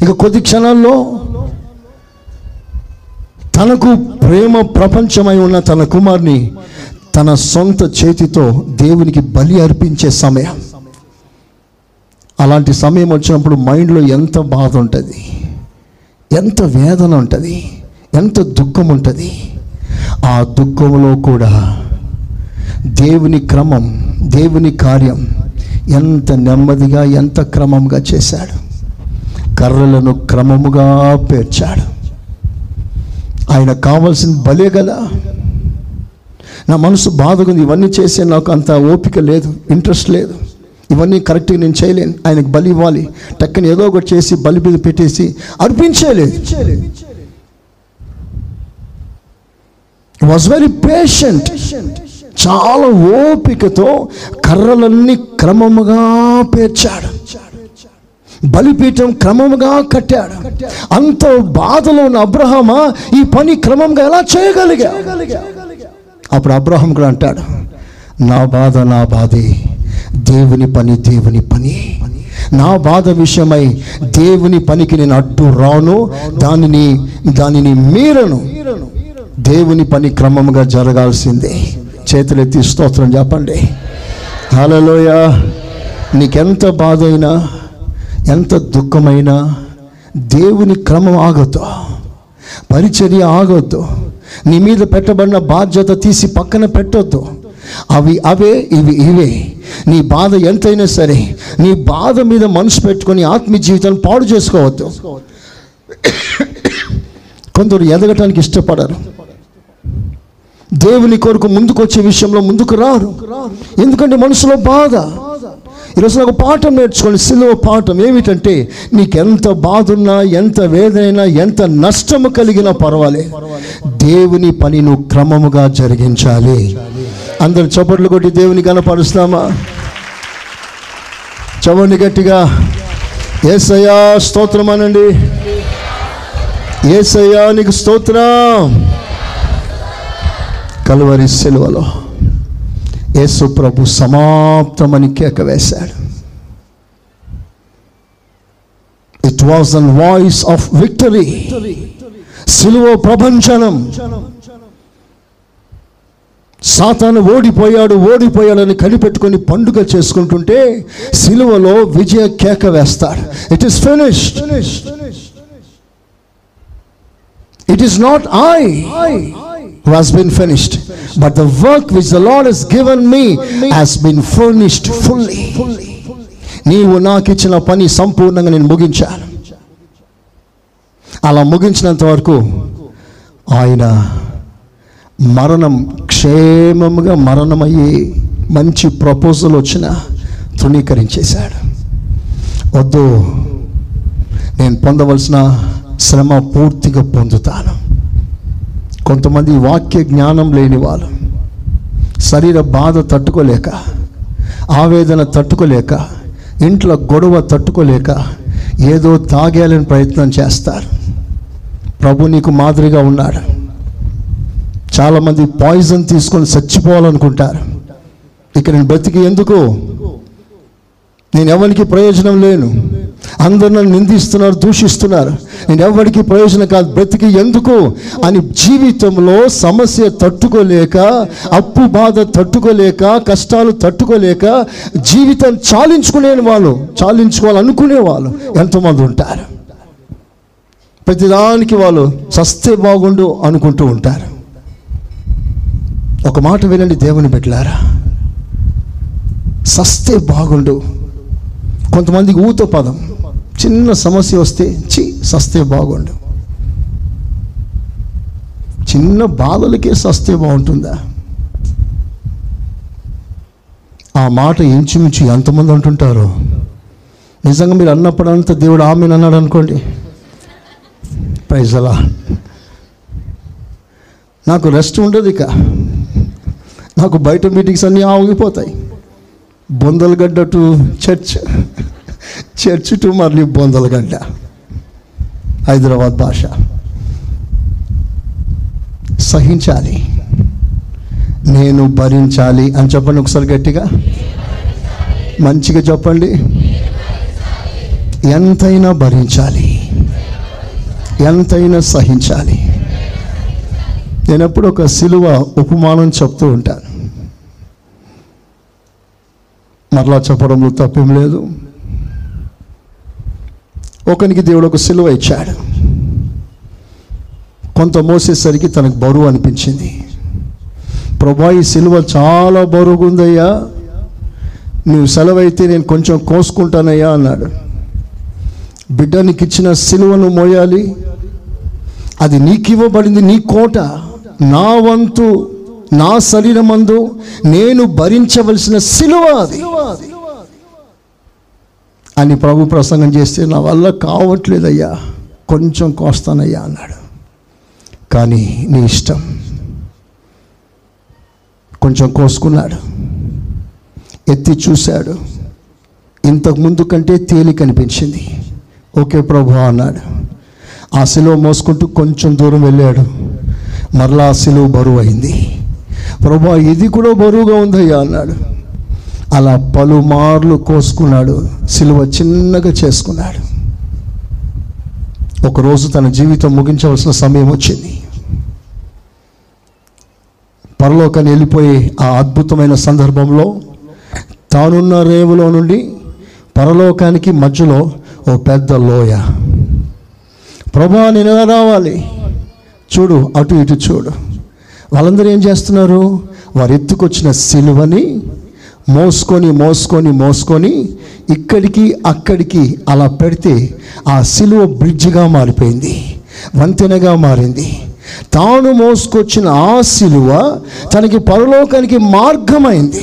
ఇక కొద్ది క్షణాల్లో తనకు ప్రేమ ప్రపంచమై ఉన్న తన కుమార్ని తన సొంత చేతితో దేవునికి బలి అర్పించే సమయం. అలాంటి సమయం వచ్చినప్పుడు మైండ్లో ఎంత బాధ ఉంటుంది? ఎంత వేదన ఉంటుంది? ఎంత దుఃఖం ఉంటుంది? ఆ దుఃఖంలో కూడా దేవుని క్రమం దేవుని కార్యం ఎంత నెమ్మదిగా ఎంత క్రమంగా చేశాడు. కర్రలను క్రమముగా పేర్చాడు. ఆయన కావాల్సిన బలే కదా? నా మనసు బాధగా ఉంది. ఇవన్నీ చేసే నాకు అంత ఓపిక లేదు ఇంట్రెస్ట్ లేదు. ఇవన్నీ కరెక్ట్గా నేను చేయలేను. ఆయనకు బలి ఇవ్వాలి. టక్కని ఏదో ఒకటి చేసి బలి మీద పెట్టేసి అర్పించలేదు. వాజ్ వెరీ పేషెంట్ చాలా ఓపికతో కర్రలన్నీ క్రమముగా పేర్చాడు. బలిపీఠం క్రమముగా కట్టాడు. అంత బాధలో ఉన్న అబ్రహమా ఈ పని క్రమంగా ఎలా చేయగలిగా అప్పుడు అబ్రహం కూడా అంటాడు నా బాధ నా బాధే దేవుని పని దేవుని పని. నా బాధ విషయమై దేవుని పనికి నేను అడ్డు రాను దానిని దానిని మీరను. దేవుని పని క్రమంగా జరగాల్సిందే. చేతులెత్తి స్తోత్రం చెప్పండి. హలలోయ నీకెంత బాధ అయినా ఎంత దుఃఖమైనా దేవుని క్రమం ఆగొద్దు. పరిచర్య ఆగొద్దు. నీ మీద పెట్టబడిన బాధ్యత తీసి పక్కన పెట్టొద్దు. అవి అవే ఇవి ఇవే. నీ బాధ ఎంతైనా సరే నీ బాధ మీద మనసు పెట్టుకొని ఆత్మీయ జీవితాన్ని పాడు చేసుకోవద్దు. కొందరు ఎదగటానికి ఇష్టపడరు. దేవుని కొరకు ముందుకు వచ్చే విషయంలో ముందుకు రారు. ఎందుకంటే మనసులో బాధ. ఈరోజు నాకు పాఠం నేర్చుకోండి. సిలువ పాఠం ఏమిటంటే నీకెంత బాధ ఉన్నా ఎంత వేదనైనా ఎంత నష్టము కలిగినా పర్వాలే. దేవుని పని నువ్వు క్రమముగా జరిగించాలి. అందరు చప్పట్లు కొట్టి దేవుని కనపరుస్తామా చవండి గట్టిగా. ఏసయ్యా స్తోత్రం అనండి. ఏసయ్యా నీకు స్తోత్రం. కలువరి సెలవులో. యేసు ప్రభు సమాప్తమని కేక వేశాడు it was an voice of victory సిలువ ప్రపంచనం సాతాను ఓడిపోయాడు ఓడిపోయాడని కనిపెట్టుకొని పండుగ చేసుకుంటుంటే సిలువలో విజయ కేక వేస్తాడు it is finished it is not I I has been finished. But the work which the Lord has given me has been furnished fully. నీవు నాకు ఇచ్చిన పని సంపూర్ణంగా నేను ముగించాను అలా ముగించినంత వరకు ఆయన మరణం క్షేమంగా క్షేమముగా మరణమయ్యి మంచి ప్రపోజల్ వచ్చిన తృణీకరించేశాడు వద్దు నేను పొందవలసిన శ్రమ పూర్తిగా పొందుతాను కొంతమంది వాక్య జ్ఞానం లేని వాళ్ళు. శరీర బాధ తట్టుకోలేక ఆవేదన తట్టుకోలేక ఇంట్లో గొడవ తట్టుకోలేక ఏదో తాగేయాలని ప్రయత్నం చేస్తారు. ప్రభు నీకు మాదిరిగా ఉన్నాడు. చాలామంది పాయిజన్ తీసుకొని చచ్చిపోవాలనుకుంటారు. ఇక నేను బ్రతికి ఎందుకు? నేను ఎవరికి ప్రయోజనం లేను. అందరు నన్ను నిందిస్తున్నారు దూషిస్తున్నారు. నేను ఎవరికి ప్రయోజనం కాదు. బ్రతికి ఎందుకు? అని జీవితంలో సమస్య తట్టుకోలేక అప్పు బాధ తట్టుకోలేక కష్టాలు తట్టుకోలేక జీవితం చాలించుకునేని వాళ్ళు చాలించుకోవాలనుకునే వాళ్ళు ఎంతోమంది ఉంటారు. ప్రతిదానికి వాళ్ళు సస్తే బాగుండు అనుకుంటూ ఉంటారు. ఒక మాట వినండి దేవుని బిడ్డలారా. సస్తే బాగుండు కొంతమందికి ఊతో పదం చిన్న సమస్య వస్తే చి సస్తే బాగుండు. చిన్న బాధలకే సస్తే బాగుంటుందా? ఆ మాట ఇంచుమించు ఎంతమంది అంటుంటారు? నిజంగా మీరు అన్నప్పుడంతా దేవుడు ఆమె అన్నాడు అనుకోండి. ప్రైజ్ అలా నాకు రెస్ట్ ఉండదు ఇక. నాకు బయట మీటింగ్స్ అన్నీ ఆగిపోతాయి. బొందలగడ్డ టు చర్చ్ చర్చ్ టు మళ్ళీ బొందలగడ్డ హైదరాబాద్ భాష. సహించాలి. నేను భరించాలి అని చెప్పండి ఒకసారి గట్టిగా. మంచిగా చెప్పండి. ఎంతైనా భరించాలి. ఎంతైనా సహించాలి. నేను ఎప్పుడు ఒక సిలువ ఉపమానం చెప్తూ ఉంటాను. మరలా చెప్పడంలో తప్పేం లేదు. ఒకనికి దేవుడు ఒక సిలువ ఇచ్చాడు. కొంత మోసేసరికి తనకు బరువు అనిపించింది. ప్రభా ఈ సిలువ చాలా బరువుగుందయ్యా. నువ్వు సెలవైతే నేను కొంచెం కోసుకుంటానయ్యా అన్నాడు. బిడ్డ నీకు ఇచ్చిన సిలువను మోయాలి. అది నీకు ఇవ్వబడింది నీ కోట. నా వంతు నా శరీరమందు నేను భరించవలసిన సిలువ అది. అని ప్రభు ప్రసంగం చేస్తే నా వల్ల కావట్లేదయ్యా కొంచెం కోస్తానయ్యా అన్నాడు. కానీ నీ ఇష్టం కొంచెం కోసుకున్నాడు. ఎత్తి చూశాడు. ఇంతకు ముందు కంటే తేలిక అనిపించింది. ఓకే ప్రభు అన్నాడు. ఆ సిలువ మోసుకుంటూ కొంచెం దూరం వెళ్ళాడు. మరలా ఆ సిలువ బరువు అయింది. ప్రభా ఇది కూడా బరువుగా ఉందయ్యా అన్నాడు. అలా పలుమార్లు కోసుకున్నాడు సిలువ చిన్నగా చేసుకున్నాడు. ఒకరోజు తన జీవితం ముగించవలసిన సమయం వచ్చింది. పరలోకాన్ని వెళ్ళిపోయే ఆ అద్భుతమైన సందర్భంలో తానున్న రేవులో నుండి పరలోకానికి మధ్యలో ఓ పెద్ద లోయ. ప్రభా నేను ఎలా రావాలి? చూడు అటు ఇటు చూడు. వాళ్ళందరూ ఏం చేస్తున్నారు? వారు ఎత్తుకొచ్చిన సిలువని మోసుకొని మోసుకొని మోసుకొని ఇక్కడికి అక్కడికి అలా పెడితే ఆ సిలువ బ్రిడ్జిగా మారిపోయింది వంతెనగా మారింది. తాను మోసుకొచ్చిన ఆ సిలువ తనకి పరలోకానికి మార్గమైంది.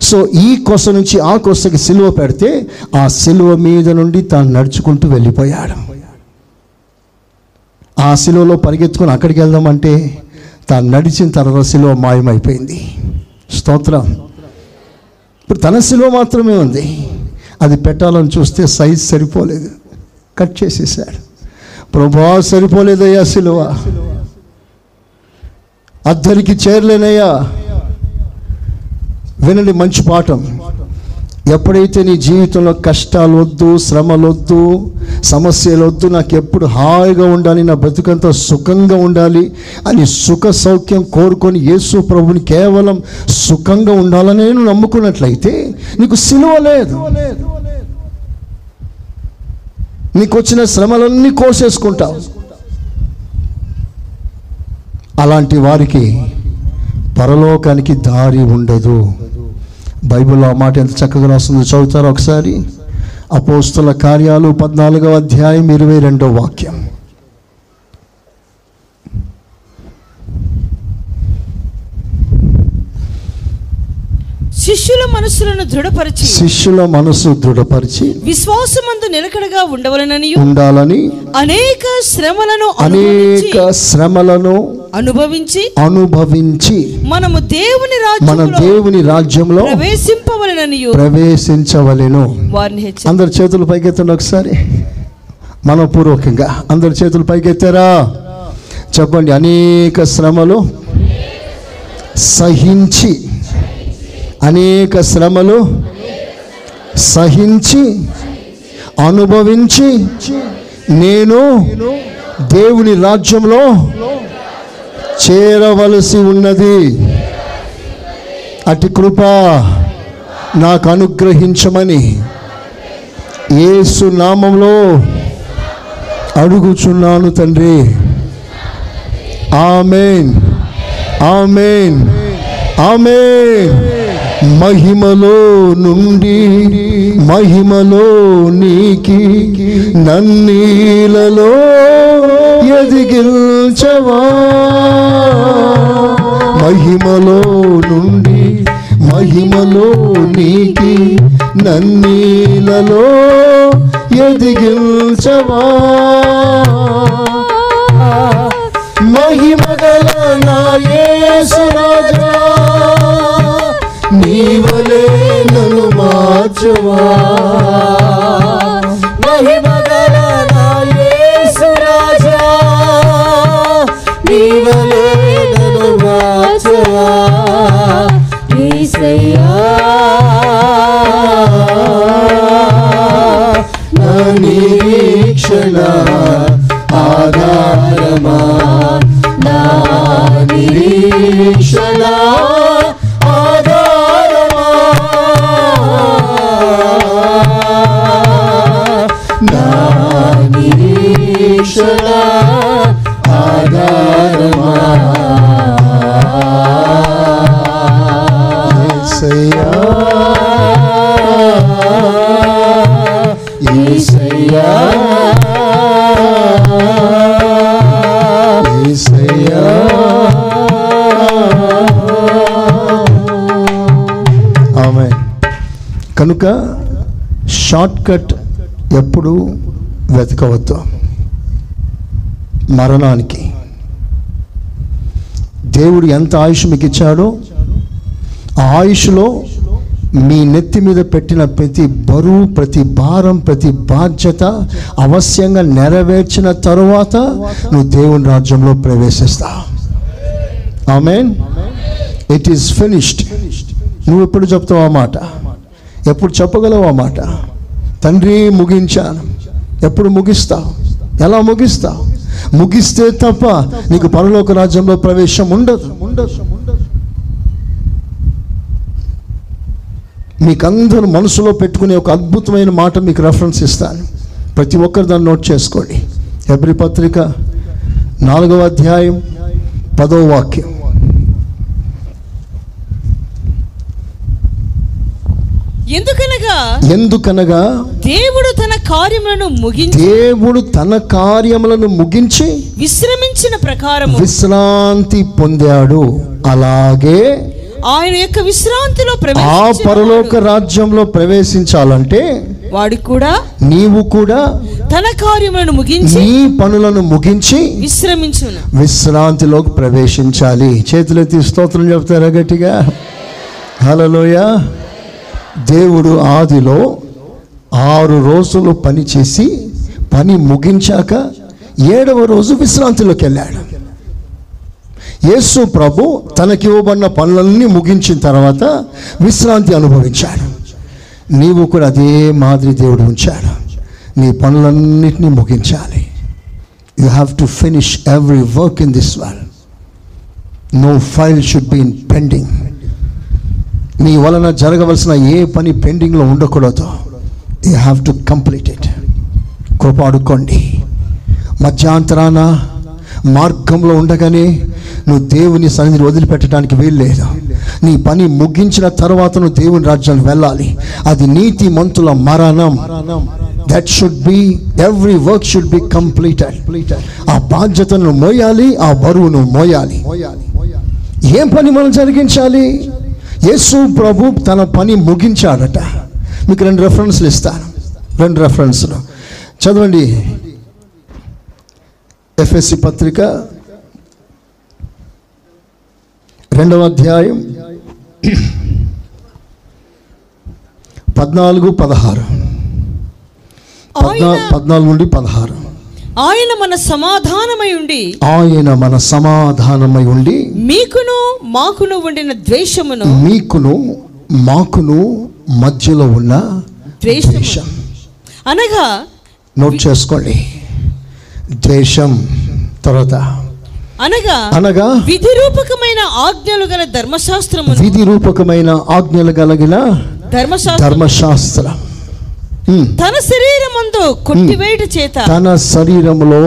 సో ఈ కొస నుంచి ఆ కొసకి సిలువ పెడితే ఆ సిలువ మీద నుండి తాను నడుచుకుంటూ వెళ్ళిపోయాడు. ఆ సిలువలో పరిగెత్తుకుని అక్కడికి వెళ్దామంటే తాను నడిచిన తర్వాత సిలువ మాయమైపోయింది. స్తోత్రం. ఇప్పుడు తన సిలువ మాత్రమే ఉంది. అది పెట్టాలని చూస్తే సైజ్ సరిపోలేదు. కట్ చేసేసాడు ప్రభా సరిపోలేదయ్యా సిలువ. అద్దరికి చేరలేనయ్యా. వినండి మంచి పాఠం. ఎప్పుడైతే నీ జీవితంలో కష్టాలు వద్దు శ్రమలు వద్దు సమస్యలు వద్దు నాకు ఎప్పుడు హాయిగా ఉండాలి నా బ్రతుకంతా సుఖంగా ఉండాలి అని సుఖ సౌఖ్యం కోరుకొని యేసు ప్రభుని కేవలం సుఖంగా ఉండాలని నేను నమ్ముకున్నట్లయితే నీకు సిలువ లేదు. నీకు వచ్చిన శ్రమలన్నీ కోసేసుకుంటావు అలాంటి వారికి పరలోకానికి దారి ఉండదు. బైబిల్లో ఆ మాట ఎంత చక్కగా రాస్తుందో చదువుతారో ఒకసారి? అపోస్తుల కార్యాలు పద్నాలుగవ అధ్యాయం ఇరవై రెండో వాక్యం. శిష్యుల మనస్సులను దృఢపరిచి శిష్యుల మనసు దృఢపరిచి విశ్వాసమందు నిలకడగా ఉండవలనని ఉండాలని అనేక శ్రమలను అనేక శ్రమలను అనుభవించి అనుభవించి మనము దేవుని మన రాజ్యంలో దేవుని రాజ్యంలో ప్రవేశింపవలనని ప్రవేశించవలెను. వారిని అందరి చేతులు పైకెత్తండి ఒకసారి. మనపూర్వకంగా అందరి చేతులు పైకెత్తారా? చెప్పండి అనేక శ్రమలు సహించి అనేక శ్రమలు సహించి అనుభవించి నేను దేవుని రాజ్యంలో చేరవలసి ఉన్నది. అటు కృప నాకు అనుగ్రహించమని ఏసు నామంలో అడుగుచున్నాను తండ్రి. ఆమెన్. ఆమెన్. ఆమెన్. మహిమలో నుండి మహిమలో నీకి నన్నీలలో ఎదిగిల్చవా మహిమలో నుండి మహిమలో నీకి నన్నీలలో ఎదిగిల్చవా మహిమగల నా యేసు రాజా మార్చువా మహిమగల నా యేసురాజా నీవలే నన్ను మార్చువా నా నిరీక్షణ ఆధారమా నా ఆధారమా? ఆమె. కనుక షార్ట్ కట్ ఎప్పుడు వెతకవద్దు. మరణానికి. దేవుడు ఎంత ఆయుష్ మీకు ఇచ్చాడో ఆ ఆయుష్లో మీ నెత్తి మీద పెట్టిన ప్రతి బరువు ప్రతి భారం ప్రతి బాధ్యత అవశ్యంగా నెరవేర్చిన తరువాత నువ్వు దేవుని రాజ్యంలో ప్రవేశిస్తా. ఆమెన్ ఇట్ ఈస్ ఫినిష్డ్ నువ్వు ఎప్పుడు చెప్తావు ఆ మాట? ఎప్పుడు చెప్పగలవు ఆ మాట? తండ్రి ముగించాను. ఎప్పుడు ముగిస్తావు ఎలా ముగిస్తావు ముగిస్తే తప్ప నీకు పరలోక రాజ్యంలో ప్రవేశం ఉండదు. ఉండదు మీకందరూ మనసులో పెట్టుకునే ఒక అద్భుతమైన మాట మీకు రెఫరెన్స్ ఇస్తాను. ప్రతి ఒక్కరు దాన్ని నోట్ చేసుకోండి. ఎబ్రి పత్రిక నాలుగవ అధ్యాయం పదవ వాక్యం. ఎందుకనగా? ఎందుకనగా? దేవుడు తన కార్యములను ముగించి దేవుడు తన కార్యములను ముగించి విశ్రమించిన ప్రకారము విశ్రాంతి పొందాడు. అలాగే ఆయన యొక్క విశ్రాంతిలో ఆ పరలోక రాజ్యంలో ప్రవేశించాలంటే వాడు కూడా నీవు కూడా తన కార్యములను ముగించి నీ పనులను ముగించి విశ్రమించును. విశ్రాంతిలోకి ప్రవేశించాలి. చేతులెత్తి స్తోత్రం చెప్తారా గట్టిగా? హలలోయ దేవుడు ఆదిలో ఆరు రోజులు పని చేసి పని ముగించాక ఏడవ రోజు విశ్రాంతిలోకి వెళ్ళాడు. యేసు ప్రభు తనకివ్వబడిన పనులన్నీ ముగించిన తర్వాత విశ్రాంతి అనుభవించాడు. నీవు కూడా అదే మాదిరి దేవుడు ఉంచాడు. నీ పనులన్నింటినీ ముగించాలి. You have to finish every work in this world no file should been in pending నీ వలన జరగవలసిన ఏ పని పెండింగ్లో ఉండకూడదు. You have to complete it కోపాడుకోండి మధ్యాంతరాన మార్గంలో ఉండగానే నువ్వు దేవుని సన్నిధిని వదిలిపెట్టడానికి వీల్లేదు. నీ పని ముగించిన తర్వాత నువ్వు దేవుని రాజ్యానికి వెళ్ళాలి. అది నీతి మంతుల మరణం. That should be every work should be completed ఆ బాధ్యతను మోయాలి ఆ బరువును మోయాలి. ఏం పని మనం జరిగించాలి? యేసు ప్రభు తన పని ముగించాడట. మీకు రెండు రెఫరెన్స్లు ఇస్తాను. రెండు రెఫరెన్స్లు చదవండి. ఎఫ్ఎస్సి పత్రిక రెండవ అధ్యాయం పద్నాలుగు పదహారు. పద్నాలుగు నుండి పదహారు. ఆయన మన సమాధానమై ఉండి ఆయన మన సమాధానమై ఉండి మీకును మాకును ఉండిన ద్వేషమును మీకును మాకును మధ్యలో ఉన్న ద్వేషం. అనగా నోట్ చేసుకోండి. ద్వేషం తర్వాత అనగా అనగా విధి రూపకమైన ఆజ్ఞలు గల ధర్మశాస్త్రమును విధి రూపకమైన ఆజ్ఞలు కలిగిన ధర్మశాస్త్రం ధర్మశాస్త్రం. తన శరీరమందు కొట్టివేయట చేత. తన శరీరములో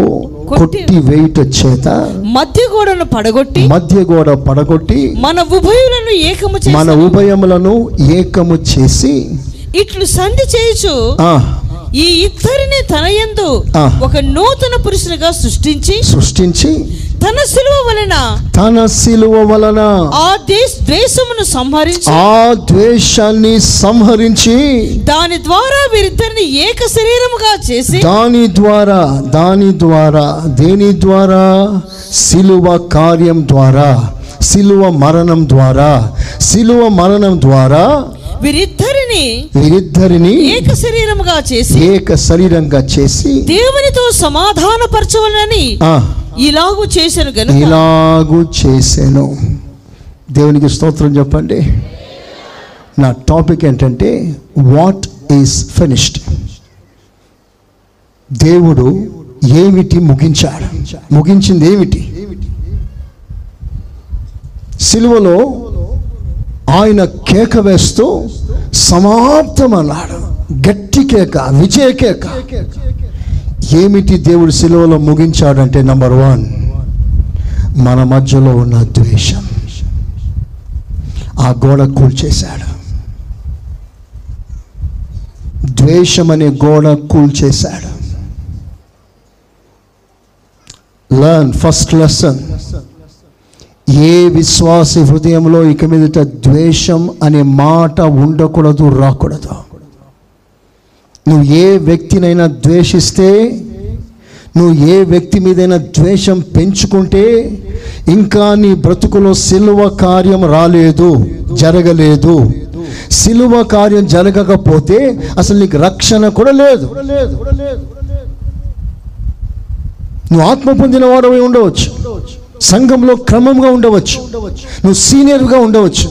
కొట్టి వేయుట చేత. మధ్య గోడను పడగొట్టి మధ్య గోడ పడగొట్టి మన ఉభయులను ఏకము మన చేసి ఉభయములను ఏకము చేసి ఇట్లు సంధి చేయుచు ఆ. ఈ ఇద్దరిని తన యందు. ఒక నూతన పురుషునిగా సృష్టించి సృష్టించి తన సిలువ వలన తన శిలువ వలన ఆ దేశ ద్వేషమును సంహరించి ఆ ద్వేషాన్ని సంహరించి దాని ద్వారా వీరిద్దరిని ఏక శరీరముగా చేసి దాని ద్వారా దాని ద్వారా దేని ద్వారా శిలువ కార్యం ద్వారా శిలువ మరణం ద్వారా శిలువ మరణం ద్వారా వీరిద్దరిని వీరిద్దరిని ఏక శరీరముగా చేసి ఏక శరీరంగా చేసి దేవునితో సమాధానపరచవలనని ఆ. ఇలాగు చేశాను గనుక. ఇలాగు చేశాను. దేవునికి స్తోత్రం చెప్పండి. నా టాపిక్ ఏంటంటే వాట్ ఈస్ ఫినిష్డ్ దేవుడు ఏమిటి ముగించాడు? ముగించింది ఏమిటి? సిలువలో ఆయన కేక వేస్తూ సమాప్తం అన్నాడు గట్టి కేక విజయ కేక. ఏమిటి దేవుడు సిలువలో ముగించాడంటే నంబర్ వన్ మన మధ్యలో ఉన్న ద్వేషం. ఆ గోడ కూల్చేశాడు. ద్వేషం అనే గోడ కూల్చేశాడు. లర్న్ ఫస్ట్ లెసన్ ఏ విశ్వాసి హృదయంలో ఇక మీదట ద్వేషం అనే మాట ఉండకూడదు రాకూడదు. నువ్వు ఏ వ్యక్తినైనా ద్వేషిస్తే నువ్వు ఏ వ్యక్తి మీదైనా ద్వేషం పెంచుకుంటే ఇంకా నీ బ్రతుకులో సిలువ కార్యం రాలేదు జరగలేదు. సిలువ కార్యం జరగకపోతే అసలు నీకు రక్షణ కూడా లేదు. నువ్వు ఆత్మ పొందిన వాడవై ఉండవచ్చు. సంఘంలో క్రమంగా ఉండవచ్చు. నువ్వు సీనియర్గా ఉండవచ్చు.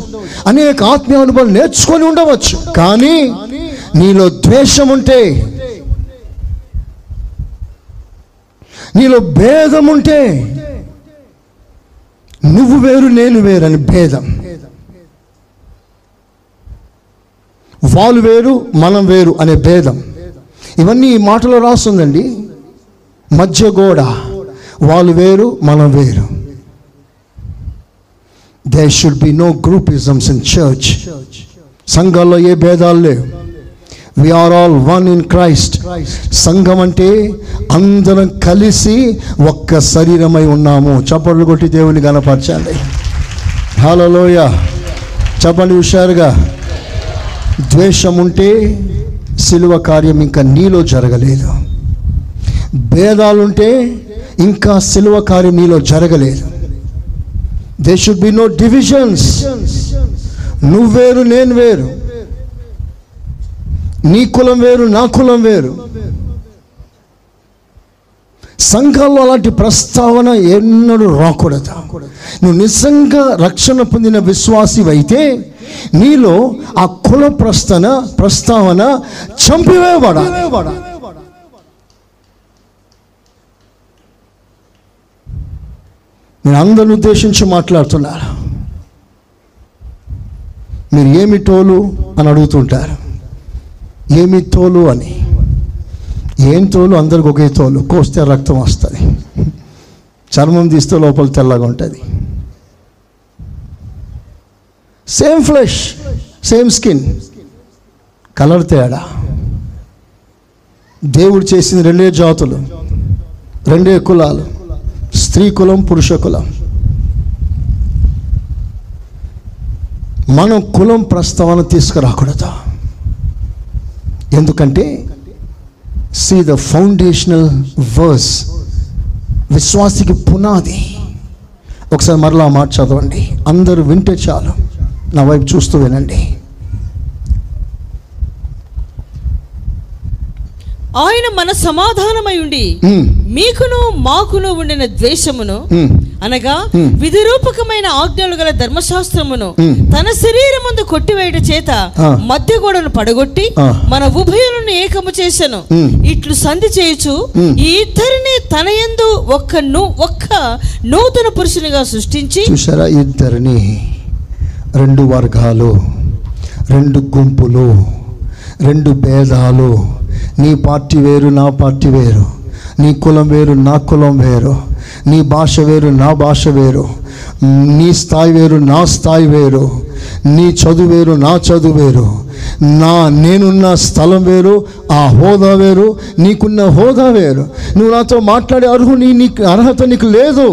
అనేక ఆత్మీయ అనుభవాలు నేర్చుకొని ఉండవచ్చు. కానీ నీలో ద్వేషం ఉంటే నీలో భేదం ఉంటే నువ్వు వేరు నేను వేరు అని భేదం. వాళ్ళు వేరు మనం వేరు అనే భేదం. ఇవన్నీ ఈ మాటలో రాస్తుందండి. మధ్య గోడ వాళ్ళు వేరు మనం వేరు. They should be no groupisms in church సంఘాల్లో ఏ భేదాలు లేవు. Are all one in Christ సంఘం అంటే అందరం కలిసి ఒక్క శరీరమై ఉన్నాము. చప్పట్లు కొట్టి దేవుని కనపరచాలి హలోయ చెప్పండి హుషారుగా. ద్వేషం ఉంటే సిలువ కార్యం ఇంకా నీలో జరగలేదు. భేదాలుంటే ఇంకా సిలువ కార్యం నీలో జరగలేదు. They should be no divisions నువ్వు వేరు నేను వేరు. నీ కులం వేరు నా కులం వేరు. సంఘాల్లో అలాంటి ప్రస్తావన ఎన్నడూ రాకూడదు. నువ్వు నిజంగా రక్షణ పొందిన విశ్వాసి అయితే నీలో ఆ కుల ప్రస్తన ప్రస్తావన చంపివేయబడాలి. నేను అందరిని ఉద్దేశించి మాట్లాడుతున్నాను మీరు ఏమి తోలు అని అడుగుతుంటారు. ఏమి తోలు అని. ఏం తోలు? అందరికి ఒకే తోలు. కోస్తే రక్తం వస్తుంది. చర్మం తీస్తే లోపల తెల్లగా ఉంటుంది. Same flesh same skin colour తేడా. దేవుడు చేసిన రెండే జాతులు రెండే కులాలు. స్త్రీ కులం పురుష కులం. మనం కులం ప్రస్తావన తీసుకురాకూడదు? ఎందుకంటే సి ద ఫౌండేషనల్ వర్స్ విశ్వాసికి పునాది. ఒకసారి మరలా మాట చదవండి. అందరూ వింటే చాలు. నా వైపు చూస్తూ వినండి. ఆయన మన సమాధానమై ఉండి మీకును మాకును ఉండిన ద్వేషమును అనగా. విధిరూపకమైన ఆజ్ఞలు గల ధర్మశాస్త్రమును. తన శరీరమందు కొట్టివేయట చేత. మధ్య గోడను పడగొట్టి. మన ఉభయులను ఏకము చేసెను Hmm. ఇట్లు సంధి చేయుచు. ఈ ఇద్దరిని తన యందు ఒక్క ఒక్క నూతన పురుషునిగా సృష్టించి చూసారా ఇద్దరిని రెండు వర్గాలు రెండు గుంపులు రెండు భేదాలు నీ పార్టీ వేరు నా పార్టీ వేరు. నీ కులం వేరు నా కులం వేరు. నీ భాష వేరు నా భాష వేరు. నీ స్థాయి వేరు నా స్థాయి వేరు. నీ చదువు వేరు నా చదువు వేరు. నా నేనున్న స్థలం వేరు ఆ హోదా వేరు నీకున్న హోదా వేరు. నువ్వు నాతో మాట్లాడే అర్హుని నీకు అర్హత నీకు లేదు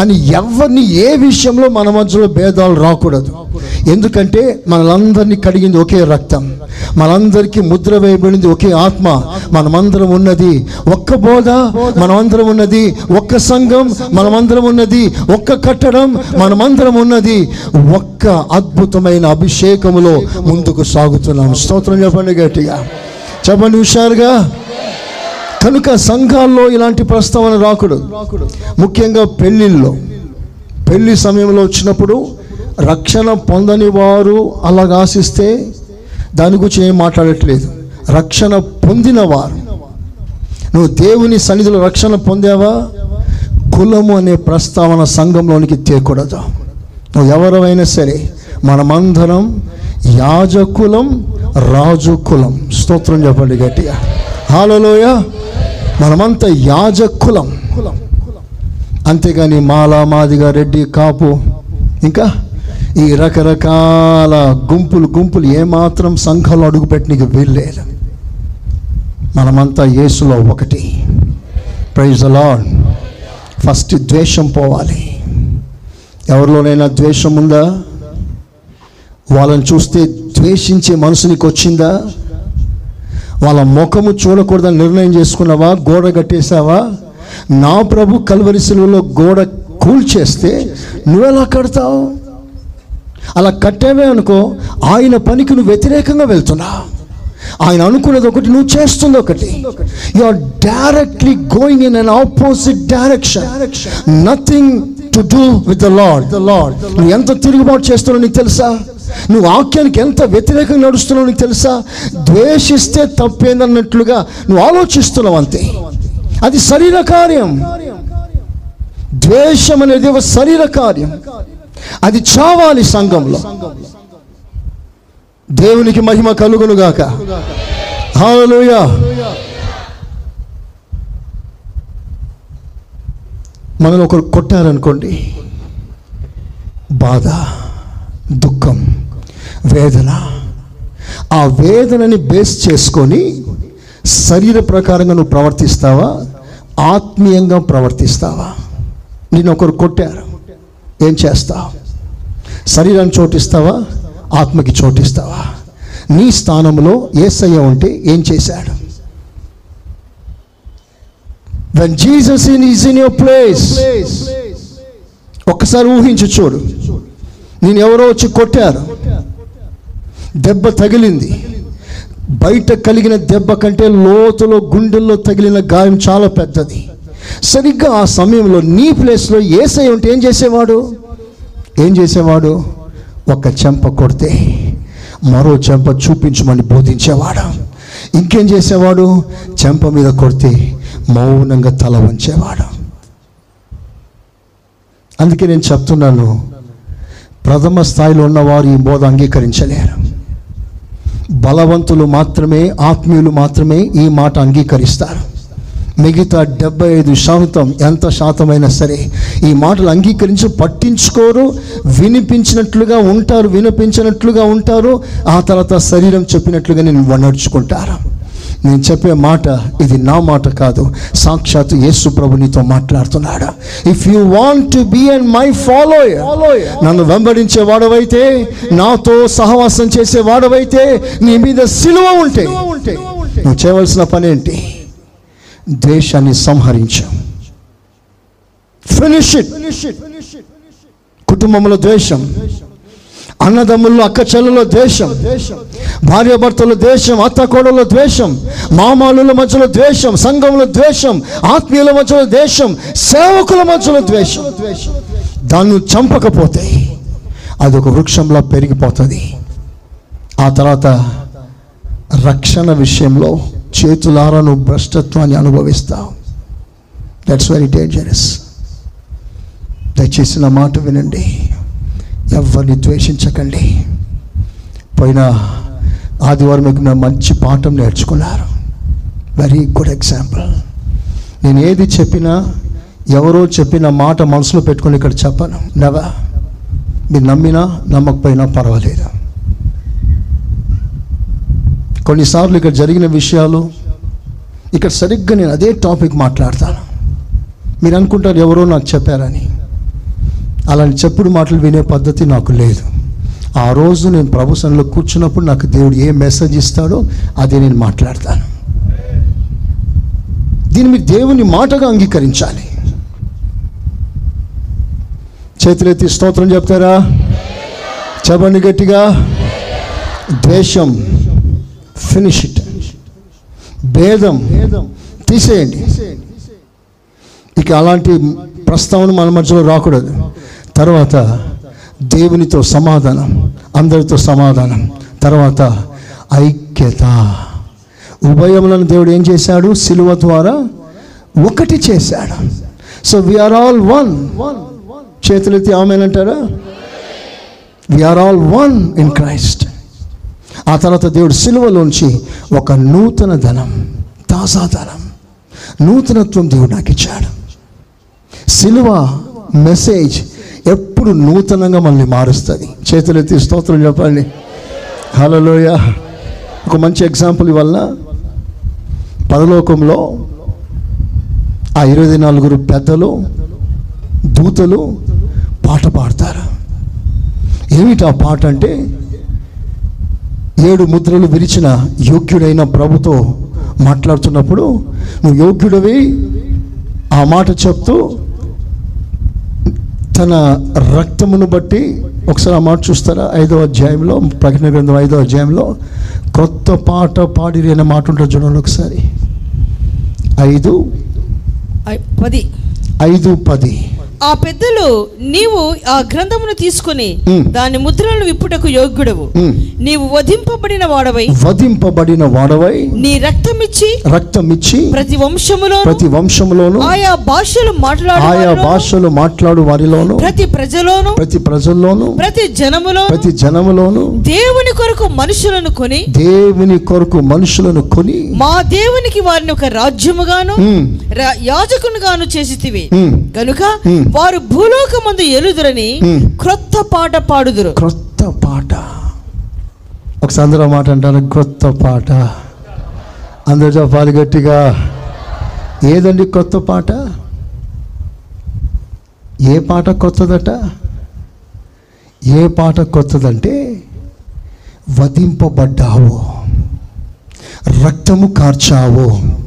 అని ఎవరిని ఏ విషయంలో మన మధ్యలో భేదాలు రాకూడదు. ఎందుకంటే మనలందరినీ కడిగింది ఒకే రక్తం. మనందరికీ ముద్ర వేయబడింది ఒకే ఆత్మ. మనమందరం ఉన్నది ఒక్క బోధ మనమందరం ఉన్నది ఒక్క సంఘం మనమందరం ఉన్నది ఒక్క కట్టడం మనమందరం ఉన్నది ఒక్క అద్భుతమైన అభిషేకములో ముందుకు సాగు సాగుతున్నాం స్తోత్రం చెప్పండి గట్టిగా. చెప్పండి హుషారుగా. కనుక సంఘాల్లో ఇలాంటి ప్రస్తావన రాకూడదు ముఖ్యంగా పెళ్ళిళ్ళు పెళ్ళి సమయంలో వచ్చినప్పుడు రక్షణ పొందని వారు అలాగ ఆశిస్తే దాని గురించి ఏం మాట్లాడట్లేదు. రక్షణ పొందిన వారు. నువ్వు దేవుని సన్నిధిలో రక్షణ పొందావా? కులము అనే ప్రస్తావన సంఘంలోనికి తేకూడదు. నువ్వు ఎవరైనా సరే మనమందరం యాజకులం రాజు కులం స్తోత్రం చెప్పండి గట్టిగా. హాలలోయ మనమంతా యాజకులం. అంతేగాని మాల మాదిగా రెడ్డి కాపు ఇంకా ఈ రకరకాల గుంపులు గుంపులు ఏమాత్రం సంఘాలు అడుగుపెట్టనికి వీల్లేదు. మనమంతా యేసులో ఒకటి. ప్రైజ్ అలాడ్ ఫస్ట్ ద్వేషం పోవాలి. ఎవరిలోనైనా ద్వేషం ఉందా? వాళ్ళని చూస్తే ద్వేషించే మనసు నీకు వచ్చిందా? వాళ్ళ ముఖము చూడకూడదని నిర్ణయం చేసుకున్నావా? గోడ కట్టేశావా? నా ప్రభు కల్వరి సెలవులో గోడ కూల్చేస్తే నువ్వెలా కడతావు? అలా కట్టావే అనుకో ఆయన పనికి నువ్వు వ్యతిరేకంగా వెళ్తున్నా. ఆయన అనుకున్నది ఒకటి నువ్వు చేస్తుంది ఒకటి. You are directly going in an opposite direction nothing to do with the lord the lord నువ్వు ఎంత తిరుగుబాటు చేస్తున్నావు నీకు తెలుసా? నువ్వు వాక్యానికి ఎంత వ్యతిరేకంగా నడుస్తున్నావు నీకు తెలుసా? ద్వేషిస్తే తప్పేందన్నట్లుగా నువ్వు ఆలోచిస్తున్నావు అంతే. అది శరీర కార్యం. ద్వేషం అనేది ఒక శరీర కార్యం. అది చావాలి సంఘంలో. దేవునికి మహిమ కలుగునుగాక గాక. మనల్ని ఒకరు కొట్టారనుకోండి. బాధ. దుఃఖం వేదన. ఆ వేదనని బేస్ చేసుకొని శరీర ప్రకారంగా నువ్వు ప్రవర్తిస్తావా? ఆత్మీయంగా ప్రవర్తిస్తావా? నేను ఒకరు కొట్టారు. ఏం చేస్తావు? శరీరాన్ని చోటిస్తావా? ఆత్మకి చోటిస్తావా? నీ స్థానంలో ఏసయ్య ఉంటే ఏం చేశాడు? When Jesus in is in your place ఒక్కసారి ఊహించి చూడు. నేను ఎవరో వచ్చి కొట్టారు. దెబ్బ తగిలింది. బయట కలిగిన దెబ్బ కంటే లోతులో గుండెల్లో తగిలిన గాయం చాలా పెద్దది. సరిగ్గా ఆ సమయంలో నీ ప్లేస్లో ఏసై ఉంటే ఏం చేసేవాడు? ఏం చేసేవాడు? ఒక చెంప కొడితే మరో చెంప చూపించమని బోధించేవాడు. ఇంకేం చేసేవాడు? చెంప మీద కొడితే మౌనంగా తల వంచేవాడు. అందుకే నేను చెప్తున్నాను ప్రథమ స్థాయిలో ఉన్నవారు ఈ బోధ అంగీకరించలేరు. బలవంతులు మాత్రమే ఆత్మీయులు మాత్రమే ఈ మాట అంగీకరిస్తారు. మిగతా డెబ్బై ఐదు శాతం ఎంత శాతమైనా సరే ఈ మాటలు అంగీకరించి పట్టించుకోరు వినిపించినట్లుగా ఉంటారు వినిపించినట్లుగా ఉంటారు ఆ తర్వాత శరీరం చెప్పినట్లుగా నేను నడుచుకుంటారు నేను చెప్పే మాట ఇది నా మాట కాదు. సాక్షాత్ యేసు ప్రభు నీతో మాట్లాడుతున్నాడు. If you want to be and my follow నన్ను వెంబడించే వాడవైతే నాతో సహవాసం చేసే వాడవైతే నీ మీద సిలువ ఉంటే నువ్వు చేయవలసిన పని ఏంటి? ద్వేషాన్ని సంహరించు. ఫినిష్ ఇట్ కుటుంబంలో ద్వేషం. అన్నదమ్ముల్లో అక్క చెల్లెలో ద్వేషం భార్యాభర్తల ద్వేషం అత్త కోడలో ద్వేషం మామాలుల మధ్యలో ద్వేషం సంఘంలో ద్వేషం ఆత్మీయుల మధ్యలో ద్వేషం సేవకుల మధ్యలో ద్వేషం. దాన్ని చంపకపోతే అది ఒక వృక్షంలా పెరిగిపోతుంది. ఆ తర్వాత రక్షణ విషయంలో చేతులారా నువ్వు భ్రష్టత్వాన్ని అనుభవిస్తావు. దట్స్ వెరీ డేంజరస్ దయచేసి నా మాట వినండి. ఎవరిని ద్వేషించకండి. పోయిన ఆదివారం మీకు నా మంచి పాఠం నేర్చుకున్నారు. వెరీ గుడ్ ఎగ్జాంపుల్ నేను ఏది చెప్పినా ఎవరో చెప్పిన మాట మనసులో పెట్టుకొని ఇక్కడ చెప్పను. నవా మీరు నమ్మినా నమ్మకపోయినా పర్వాలేదు. కొన్నిసార్లు ఇక్కడ జరిగిన విషయాలు ఇక్కడ సరిగ్గా నేను అదే టాపిక్ మాట్లాడతాను. మీరు అనుకుంటారు ఎవరో నాకు చెప్పారని. అలాంటి చెప్పుడు మాటలు వినే పద్ధతి నాకు లేదు. ఆ రోజు నేను ప్రభు కూర్చున్నప్పుడు నాకు దేవుడు ఏ మెసేజ్ ఇస్తాడో అదే నేను మాట్లాడతాను. దీన్ని మీరు దేవుని మాటగా అంగీకరించాలి. చేతులెత్తి స్తోత్రం చెప్తారా? చెప్పండి గట్టిగా. ద్వేషం ఫినిష్ ఇట్ భేదం తీసేయండి. ఇక అలాంటి ప్రస్తావన మన మధ్యలో రాకూడదు. తర్వాత దేవునితో సమాధానం అందరితో సమాధానం తర్వాత ఐక్యత. ఉభయములను దేవుడు ఏం చేశాడు? సిలువ ద్వారా ఒకటి చేశాడు. సో వీఆర్ ఆల్ వన్ చేతులెత్తి ఆమెనంటారా we are all one in Christ ఆ తర్వాత దేవుడు సిలువలోంచి ఒక నూతన ధనం తాజాధనం నూతనత్వం దేవుడు నాకు ఇచ్చాడు. సిలువ మెసేజ్ ఎప్పుడు నూతనంగా మనల్ని మారుస్తుంది. చేతులెత్తి స్తోత్రం చెప్పండి. హలోయ ఒక మంచి ఎగ్జాంపుల్ వల్ల పరలోకంలో ఆ ఇరవై నలుగురు పెద్దలు దూతలు పాట పాడతారు. ఏమిటి ఆ పాట అంటే ఏడు ముద్రలు విరిచిన యోగ్యుడైన ప్రభుతో మాట్లాడుతున్నప్పుడు నువ్వు యోగ్యుడవి ఆ మాట చెప్తూ తన రక్తమును బట్టి ఒకసారి ఆ మాట చూస్తారా? ఐదో అధ్యాయంలో ప్రకటన గ్రంథం ఐదో అధ్యాయంలో కొత్త పాట పాడిరి అనే మాట ఉంటుంది చూడండి ఒకసారి. ఐదు పది. ఐదు పది. ఆ పెద్దలు నీవు ఆ గ్రంథమును తీసుకుని. దాని ముద్రలను విప్పుటకు యోగ్యుడవు. నీవు వధింపబడిన వాడవై వధింపబడిన వాడవై నీ రక్తమిచ్చి రక్తం ఇచ్చి ప్రతి వంశములో ప్రతి వంశంలోను ఆయా భాషలు మాట్లాడు ఆయా భాషలు మాట్లాడు వారిలోను ప్రతి ప్రజలోను ప్రతి ప్రజల్లోను ప్రతి జనములో ప్రతి జనములోను దేవుని కొరకు మనుషులను కొని దేవుని కొరకు మనుషులను కొని మా దేవునికి వారిని ఒక రాజ్యముగాను యాజకునిగాను చేసితివి మ్. వారు భూలోకమందు ఎలుదురని. క్రొత్త పాట పాడుదురు. క్రొత్త పాట. ఒకసారి అందరూ మాట అంటారు క్రొత్త పాట. అందరూ చెప్పాలి గట్టిగా. ఏదండి కొత్త పాట? ఏ పాట కొత్తదట ఏ పాట కొత్తదంటే వధింపబడ్డావు రక్తము కార్చావు.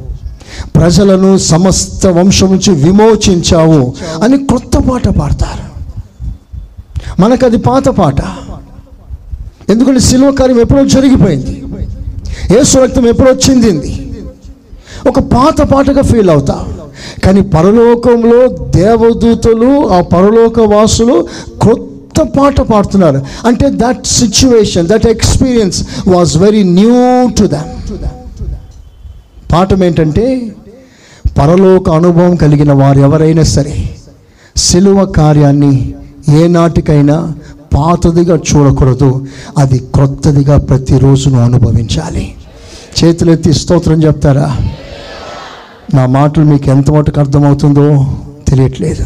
ప్రజలను సమస్త వంశం నుంచి విమోచించావు అని కొత్త పాట పాడతారు. మనకు అది పాత పాట. ఎందుకంటే శిలువ కార్యం ఎప్పుడో జరిగిపోయింది. యేసు రక్తం ఎప్పుడో చెందింది. ఒక పాత పాటగా ఫీల్ అవుతా. కానీ పరలోకంలో దేవదూతలు ఆ పరలోక వాసులు కొత్త పాట పాడుతున్నారు. అంటే that situation that experience was very new to them పాఠం ఏంటంటే పరలోక అనుభవం కలిగిన వారు ఎవరైనా సరే సిలువ కార్యాన్ని ఏనాటికైనా పాతదిగా చూడకూడదు. అది క్రొత్తదిగా ప్రతిరోజును అనుభవించాలి. చేతులెత్తి స్తోత్రం చెప్తారా? నా మాటలు మీకు ఎంత మటుకు అర్థమవుతుందో తెలియట్లేదు.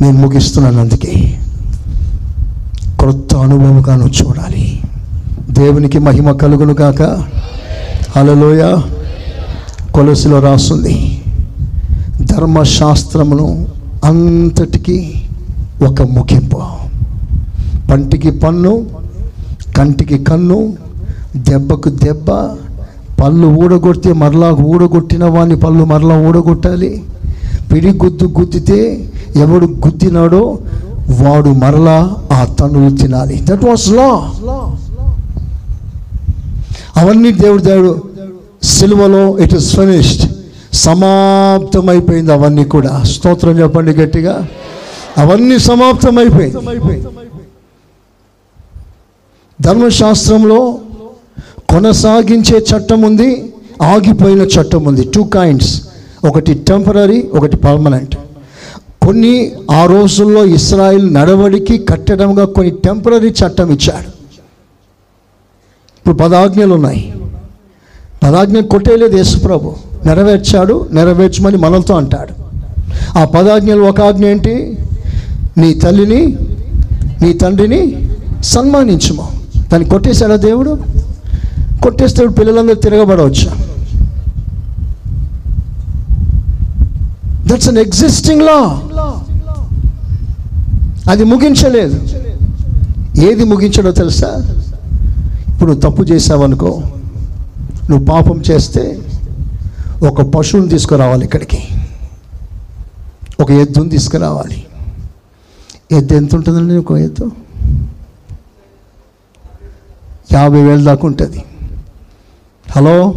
నేను ముగిస్తున్నాను అందుకే. క్రొత్త అనుభవంగా నువ్వు చూడాలి. దేవునికి మహిమ కలుగును కాక హలోయ కొలసిలో రాస్తుంది. ధర్మశాస్త్రమును అంతటికి ఒక ముగింపు. పంటికి పన్ను కంటికి కన్ను దెబ్బకు దెబ్బ పళ్ళు ఊడగొడితే మరలా ఊడగొట్టిన వాడిని పళ్ళు మరలా ఊడగొట్టాలి. పిడి గుద్దు గుద్దితే ఎవడు గుద్దినాడో వాడు మరలా ఆ తనులు తినాలి. దట్ వాస్ లా అవన్నీ దేవుడు దేవుడు సిలువలో ఇట్ ఇస్ ఫినిష్డ్ సమాప్తమైపోయింది అవన్నీ కూడా. స్తోత్రం చెప్పండి గట్టిగా. అవన్నీ సమాప్తమైపోయింది ధర్మశాస్త్రంలో కొనసాగించే చట్టం ఉంది ఆగిపోయిన చట్టం ఉంది. టూ కైండ్స్ ఒకటి టెంపరీ ఒకటి పర్మనెంట్ కొన్ని ఆ రోజుల్లో ఇస్రాయిల్ నడవడికి కట్టడంగా కొన్ని టెంపరీ చట్టం ఇచ్చాడు. ఇప్పుడు పదాజ్ఞలు ఉన్నాయి పదాజ్ఞ కొట్టేయలేదు యేసుప్రభు. నెరవేర్చాడు నెరవేర్చమని మనలతో అంటాడు. ఆ పదాజ్ఞలు ఒక ఆజ్ఞ ఏంటి? నీ తల్లిని నీ తండ్రిని సన్మానించుము. దాన్ని కొట్టేశాడా దేవుడు? కొట్టేస్తే పిల్లలందరూ తిరగబడవచ్చు. దట్స్ అన్ ఎగ్జిస్టింగ్ లా అది ముగించలేదు. ఏది ముగించడో తెలుసా? ఇప్పుడు నువ్వు తప్పు చేసావనుకో నువ్వు పాపం చేస్తే ఒక పశువుని తీసుకురావాలి ఇక్కడికి. ఒక ఎద్దుని తీసుకురావాలి. ఎద్దు ఎంత ఉంటుందండి ఒక ఎద్దు? యాభై వేలు దాకా ఉంటుంది. హలో?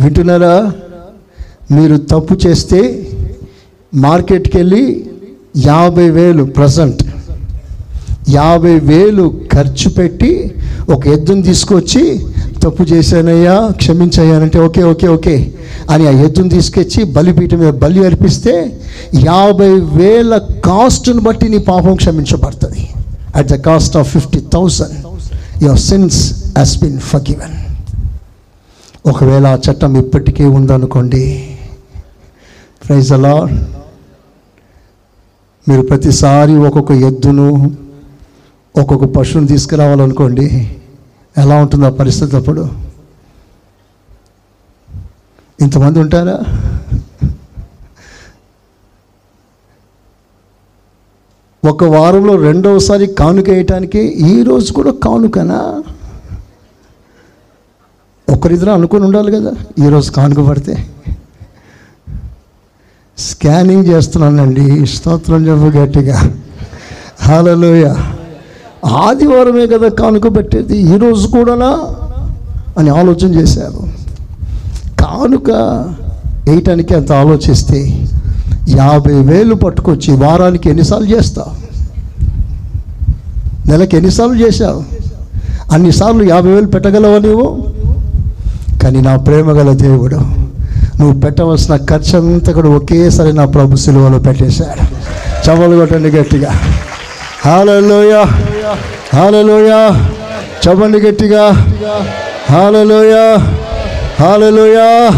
వింటున్నారా? మీరు తప్పు చేస్తే మార్కెట్కి వెళ్ళి యాభై వేలు ప్రజెంట్ యాభై వేలు ఖర్చు పెట్టి ఒక ఎద్దుని తీసుకొచ్చి తప్పు చేశానయ్యా క్షమించయ్యానంటే ఓకే ఓకే ఓకే. అని ఆ ఎద్దుని తీసుకొచ్చి బలిపీఠం మీద బలి అర్పిస్తే యాభై వేల కాస్ట్ను బట్టి నీ పాపం క్షమించబడుతుంది. At the cost of fifty thousand your sins has been forgiven ఒకవేళ ఆ చట్టం ఇప్పటికే ఉందనుకోండి ప్రైజ్ అలా మీరు ప్రతిసారి ఒక్కొక్క ఎద్దును ఒక్కొక్క పశువుని తీసుకురావాలనుకోండి ఎలా ఉంటుంది ఆ పరిస్థితి అప్పుడు. ఇంతమంది ఉంటారా? ఒక వారంలో రెండవసారి కానుక వేయటానికి ఈరోజు కూడా కానుకనా? ఒకరిద్దరు అనుకుని ఉండాలి కదా ఈరోజు కానుక పడితే. స్కానింగ్ చేస్తున్నానండి స్తోత్రం చెప్పు గట్టిగా. హాలలోయ. ఆదివారమే కదా కానుక పెట్టేది ఈరోజు కూడానా అని ఆలోచన చేశారు. కానుక వేయటానికి అంత ఆలోచిస్తే యాభై వేలు పట్టుకొచ్చి వారానికి ఎన్నిసార్లు చేస్తావు నెలకి ఎన్నిసార్లు చేశావు? అన్నిసార్లు యాభై వేలు పెట్టగలవా నువ్వు కానీ నా ప్రేమ గల దేవుడు నువ్వు పెట్టవలసిన ఖర్చు అంతా కూడా ఒకేసారి నా ప్రభు సిలువలో పెట్టేశాడు. చవలు కొట్టండి గట్టిగా. హాలలోయ హాలలోయ. చవండి గట్టిగా. హాలలోయ. హాలలోయ.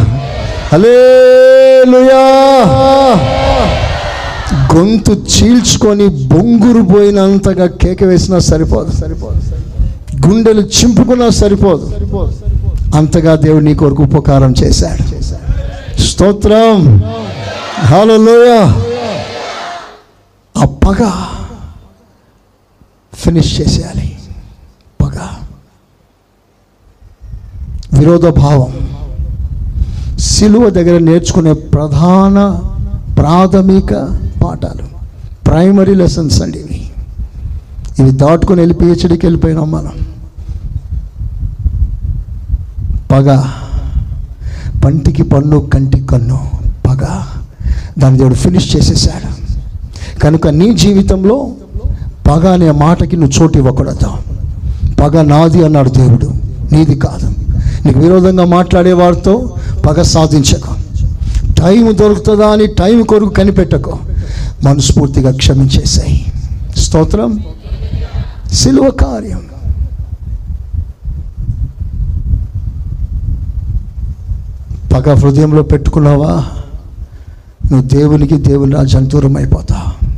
హలేలుయా గొంతు చీల్చుకొని బొంగురు పోయినంతగా కేక వేసినా సరిపోదు. సరిపోదు గుండెలు చింపుకున్నా సరిపోదు. అంతగా దేవుడు నీ కొరకు ఉపకారం చేశాడు. స్తోత్రం. హాలలోయ. ఆ పగ ఫినిష్ చేసేయాలి. పగ. విరోధ భావం. సిలువ దగ్గర నేర్చుకునే ప్రధాన ప్రాథమిక పాఠాలు. ప్రైమరీ లెసన్స్ అండి ఇవి. ఇవి దాటుకొని వెళ్ళి పిహెచ్డికి వెళ్ళిపోయినాం మనం. పగ. పంటికి పన్ను కంటికి కన్ను. పగ. దాన్ని దేవుడు ఫినిష్ చేసేసాడు. కనుక నీ జీవితంలో పగ అనే మాటకి నువ్వు చోటు ఇవ్వకూడదు. పగ నాది అన్నాడు దేవుడు. నీది కాదు. నీకు విరోధంగా మాట్లాడే వారితో పగ సాధించకు. టైం దొరుకుతుందా అని టైం కొరకు కనిపెట్టకు. మనస్ఫూర్తిగా క్షమించేసాయి స్తోత్రం. సిలువ కార్యం. పగ హృదయంలో పెట్టుకున్నావా? నువ్వు దేవునికి దేవుని రాజ్యం దూరం అయిపోతావు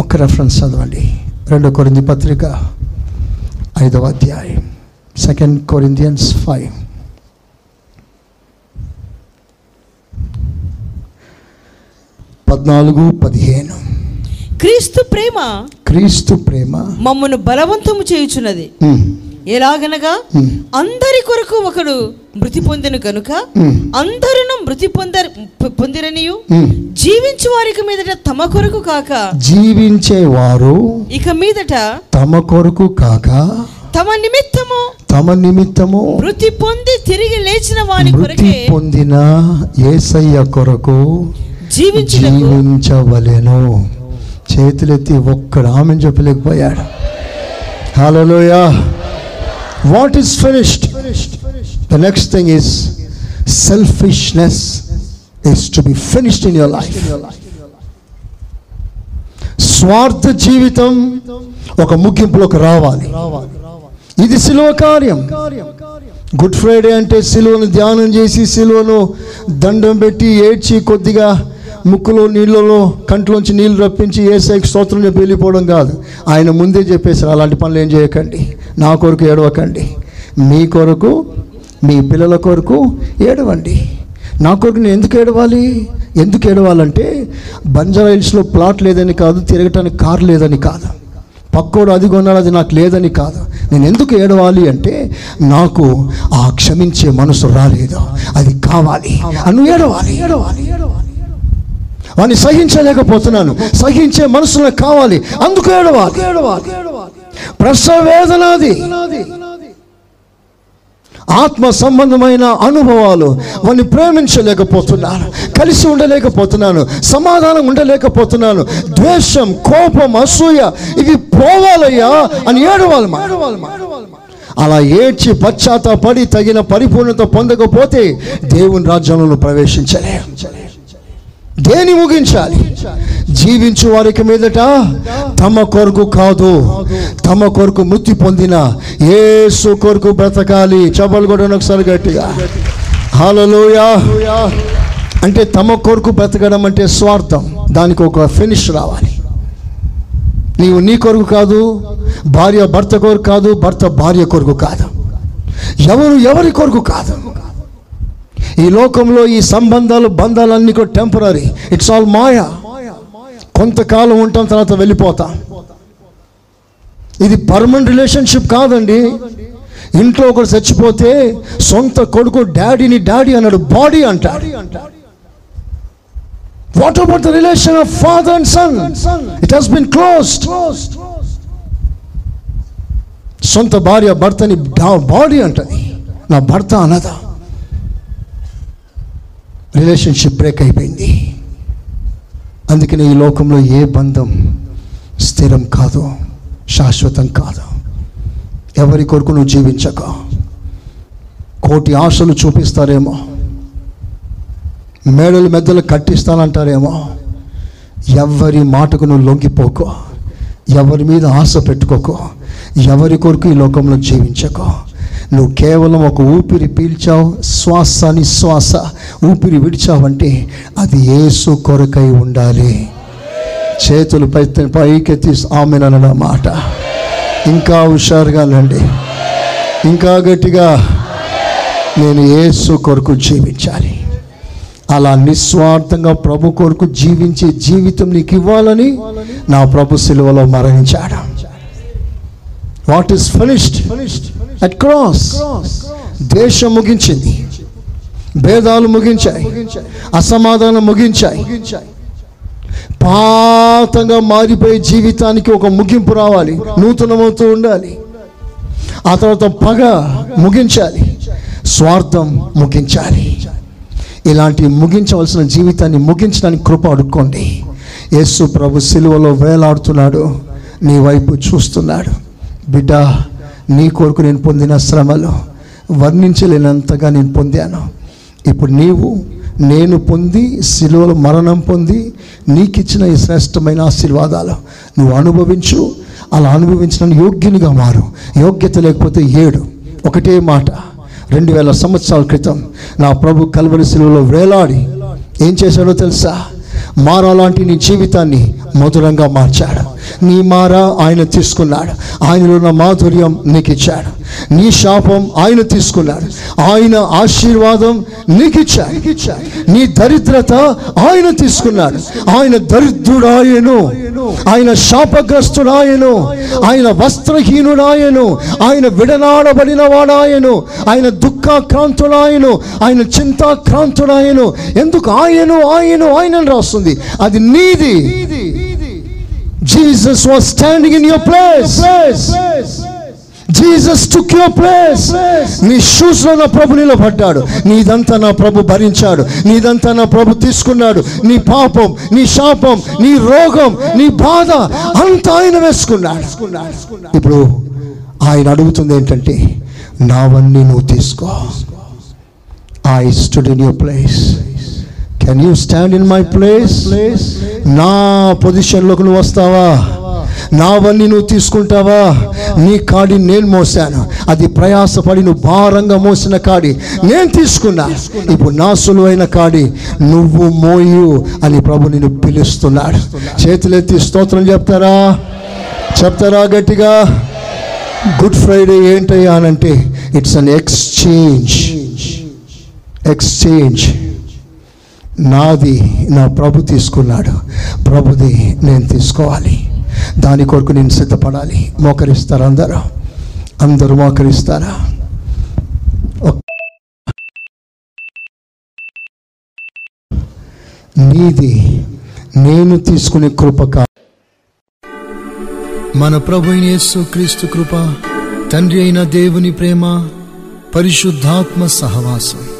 ఒక రెఫరెన్స్ చదవండి. రెండో కొరింది పత్రిక ఐదవ అధ్యాయం సెకండ్ కొరిందియన్స్ ఫైవ్ పద్నాలుగు పదిహేను. క్రీస్తు ప్రేమ క్రీస్తు ప్రేమ మమ్మను బలవంతము చేయుచున్నది. ఎలాగనగా అందరి కొరకు ఒకడు మృతి పొందిన కనుక ఉమ్, అందరూ మృతి పొందర పొందిరనియు. జీవించు వారికి మీదట తమ కొరకు కాక. జీవించేవారు ఇక మీదట తమ కొరకు కాక తమ నిమిత్తము తమ నిమిత్తము మృతి పొంది తిరిగి లేచిన మృతి కొరకే పొందిన ఏసయ్య కొరకు జీవించవలెను. చేతులెత్తి ఒక్కడు ఆమె చెప్పలేకపోయాడు. హలోయ what is finished the next thing is selfishness is to be finished in your life స్వార్థ జీవితం ఒక ముగింపులోకి రావాలి. ఇది సిలువ కార్యం. గుడ్ ఫ్రైడే అంటే సిలువను ధ్యానం చేసి సిలువను దండం పెట్టి ఏడ్చి కొద్దిగా ముక్కులో నీళ్ళలో కంట్లోంచి నీళ్ళు రప్పించి ఏసైకి స్తోత్రం చెప్పి వెళ్ళిపోవడం కాదు. ఆయన ముందే చెప్పేసారు అలాంటి పనులు ఏం చేయకండి. నా కొరకు ఏడవకండి. మీ కొరకు మీ పిల్లల కొరకు ఏడవండి. నా కొరకు నేను ఎందుకు ఏడవాలి? ఎందుకు ఏడవాలంటే బంజారా హిల్స్లో ప్లాట్ లేదని కాదు తిరగటానికి కారు లేదని కాదు. పక్కోడు అది కొన్నాడు అది నాకు లేదని కాదు. నేను ఎందుకు ఏడవాలి అంటే నాకు ఆ క్షమించే మనసు రాలేదు. అది కావాలి. అను ఏడవాలి ఏడవాలి. వాడిని సహించలేకపోతున్నాను. సహించే మనసు నాకు కావాలి. అందుకు ఏడవాలి? ప్రసవ వేదనాది. ఆత్మ సంబంధమైన అనుభవాలు వాడిని ప్రేమించలేకపోతున్నాను. కలిసి ఉండలేకపోతున్నాను. సమాధానం ఉండలేకపోతున్నాను. ద్వేషం కోపం అసూయ ఇవి పోవాలయ్యా అని ఏడవాలి అలా ఏడ్చి పశ్చాత్తాపడి తగిన పరిపూర్ణత పొందకపోతే దేవుని రాజ్యంలో ప్రవేశించలే. దేని ముగించాలి? జీవించు వారికి మీదట తమ కొరకు కాదు తమ కొరకు మృతి పొందిన ఏసు కొరకు బ్రతకాలి. చపలు కూడా ఒకసారి గట్టిగా. హలోయా అంటే తమ కొరకు బ్రతకడం అంటే స్వార్థం. దానికి ఒక ఫినిష్ రావాలి. నీవు నీ కొరకు కాదు భార్య భర్త కొరకు కాదు భర్త భార్య కొరకు కాదు. ఎవరు ఎవరి కొరకు కాదు? ఈ లోకంలో ఈ సంబంధాలు బంధాలన్నీ కూడా టెంపరీ ఇట్స్ ఆల్ మాయా. కొంతకాలం ఉంటాం తర్వాత వెళ్ళిపోతాం. ఇది పర్మనెంట్ రిలేషన్షిప్ కాదండి. ఇంట్లో ఒకడు చచ్చిపోతే సొంత కొడుకు డాడీని డాడీ అన్నాడు బాడీ అంటాడు what about the relation of father and son it has been closed సొంత భార్య భర్తని బాడీ అంటది. నా భర్త అన్నదా రిలేషన్షిప్ బ్రేక్ అయిపోయింది. అందుకని ఈ లోకంలో ఏ బంధం స్థిరం కాదు శాశ్వతం కాదు. ఎవరి కొరకు నువ్వు జీవించక? కోటి ఆశలు చూపిస్తారేమో. మేడలు మెద్దలు కట్టిస్తానంటారేమో. ఎవరి మాటకు నువ్వు లొంగిపోకో. ఎవరి మీద ఆశ పెట్టుకోకో. ఎవరి కొరకు ఈ లోకంలో జీవించకో? నువ్వు కేవలం ఒక ఊపిరి పీల్చావు శ్వాస నిశ్వాస ఊపిరి విడిచావంటే అది ఏసు కొరకై ఉండాలి. చేతులు పై పైకెత్తి ఆమెనన్న మాట. ఇంకా హుషారుగా నండి ఇంకా గట్టిగా నేను ఏసు కొరకు జీవించాలి. అలా నిస్వార్థంగా ప్రభు కొరకు జీవించే జీవితం నీకు ఇవ్వాలని నా ప్రభు సిలువలో మరణించాడు. What is finished at cross దేశం ముగించింది. భేదాలు ముగించాయి. అసమాధానం ముగించాయి. పాతంగా మారిపోయే జీవితానికి ఒక ముగింపు రావాలి. నూతనమవుతూ ఉండాలి. ఆ తర్వాత పగ ముగించాలి. స్వార్థం ముగించాలి. ఇలాంటి ముగించవలసిన జీవితాన్ని ముగించడానికి కృప అడుక్కోండి. యేసు ప్రభు సిలువలో వేలాడుతున్నాడు. నీ వైపు చూస్తున్నాడు. బిడ్డ నీ కొరకు నేను పొందిన శ్రమలు వర్ణించలేనంతగా నేను పొందాను. ఇప్పుడు నీవు నేను పొంది సిలువలో మరణం పొంది నీకిచ్చిన ఈ శ్రేష్టమైన ఆశీర్వాదాలు నువ్వు అనుభవించు. అలా అనుభవించిన యోగ్యునిగా మారు. యోగ్యత లేకపోతే ఏడు. ఒకటే మాట. రెండు వేల సంవత్సరాల క్రితం నా ప్రభు కల్వరి శిలువలో వేలాడి ఏం చేశాడో తెలుసా? మారాలాంటి నీ జీవితాన్ని మధురంగా మార్చాడు. నీ మారా ఆయన తీసుకున్నాడు. ఆయనలో ఉన్న మాధుర్యం నీకు ఇచ్చాడు నీ శాపం ఆయన తీసుకున్నాడు. ఆయన ఆశీర్వాదం నీకు ఇచ్చాడు నీ దరిద్రత ఆయన తీసుకున్నాడు. ఆయన దరిద్రుడాయను. ఆయన శాపగ్రస్తుడాయను. ఆయన వస్త్రహీనుడాయను. ఆయన విడనాడబడిన వాడాయను ఆయన దుఃఖాక్రాంతుడాయను ఆయన చింతాక్రాంతుడాయను ఎందుకు ఆయను ఆయను ఆయన రాస్తుంది? అది నీది. Jesus was standing in your place Jesus took your place నీ షూస్లో నా ప్రభు నిలబడ్డాడు నీదంతా నా ప్రభు భరించాడు. నీదంతా నా ప్రభు తీసుకున్నాడు. నీ పాపం నీ శాపం నీ రోగం నీ బాధ అంతా ఆయన వేసుకున్నాడు. ఇప్పుడు ఆయన అడుగుతుంది ఏంటంటే నావన్నీ నువ్వు తీసుకో. I stood in your place can you stand in my place నా పొజిషన్లోకి నువ్వు వస్తావా? నావన్నీ నువ్వు తీసుకుంటావా? నీ కాడి నేను మోసాను. అది ప్రయాసపడి నువ్వు భారంగా మోసిన కాడి నేను తీసుకున్నా. ఇప్పుడు నా సులువైన కాడి నువ్వు మోయు అని ప్రభు నిన్ను పిలుస్తున్నాడు. చేతులెత్తి స్తోత్రం చెప్తారా? చెప్తారా గట్టిగా? గుడ్ ఫ్రైడే ఏంటయ్యా అనంటే ఇట్స్ అన్ ఎక్స్చేంజ్ ఎక్స్చేంజ్ నాది నా ప్రభు తీసుకున్నాడు. ప్రభుది నేను తీసుకోవాలి. దాని కొరకు నేను సిద్ధపడాలి. మోకరిస్తారు అందరూ. అందరూ మోకరిస్తారా? నీది నేను తీసుకునే కృప కా మన ప్రభు యేసు క్రీస్తు కృప తండ్రి అయిన దేవుని ప్రేమ పరిశుద్ధాత్మ సహవాసం.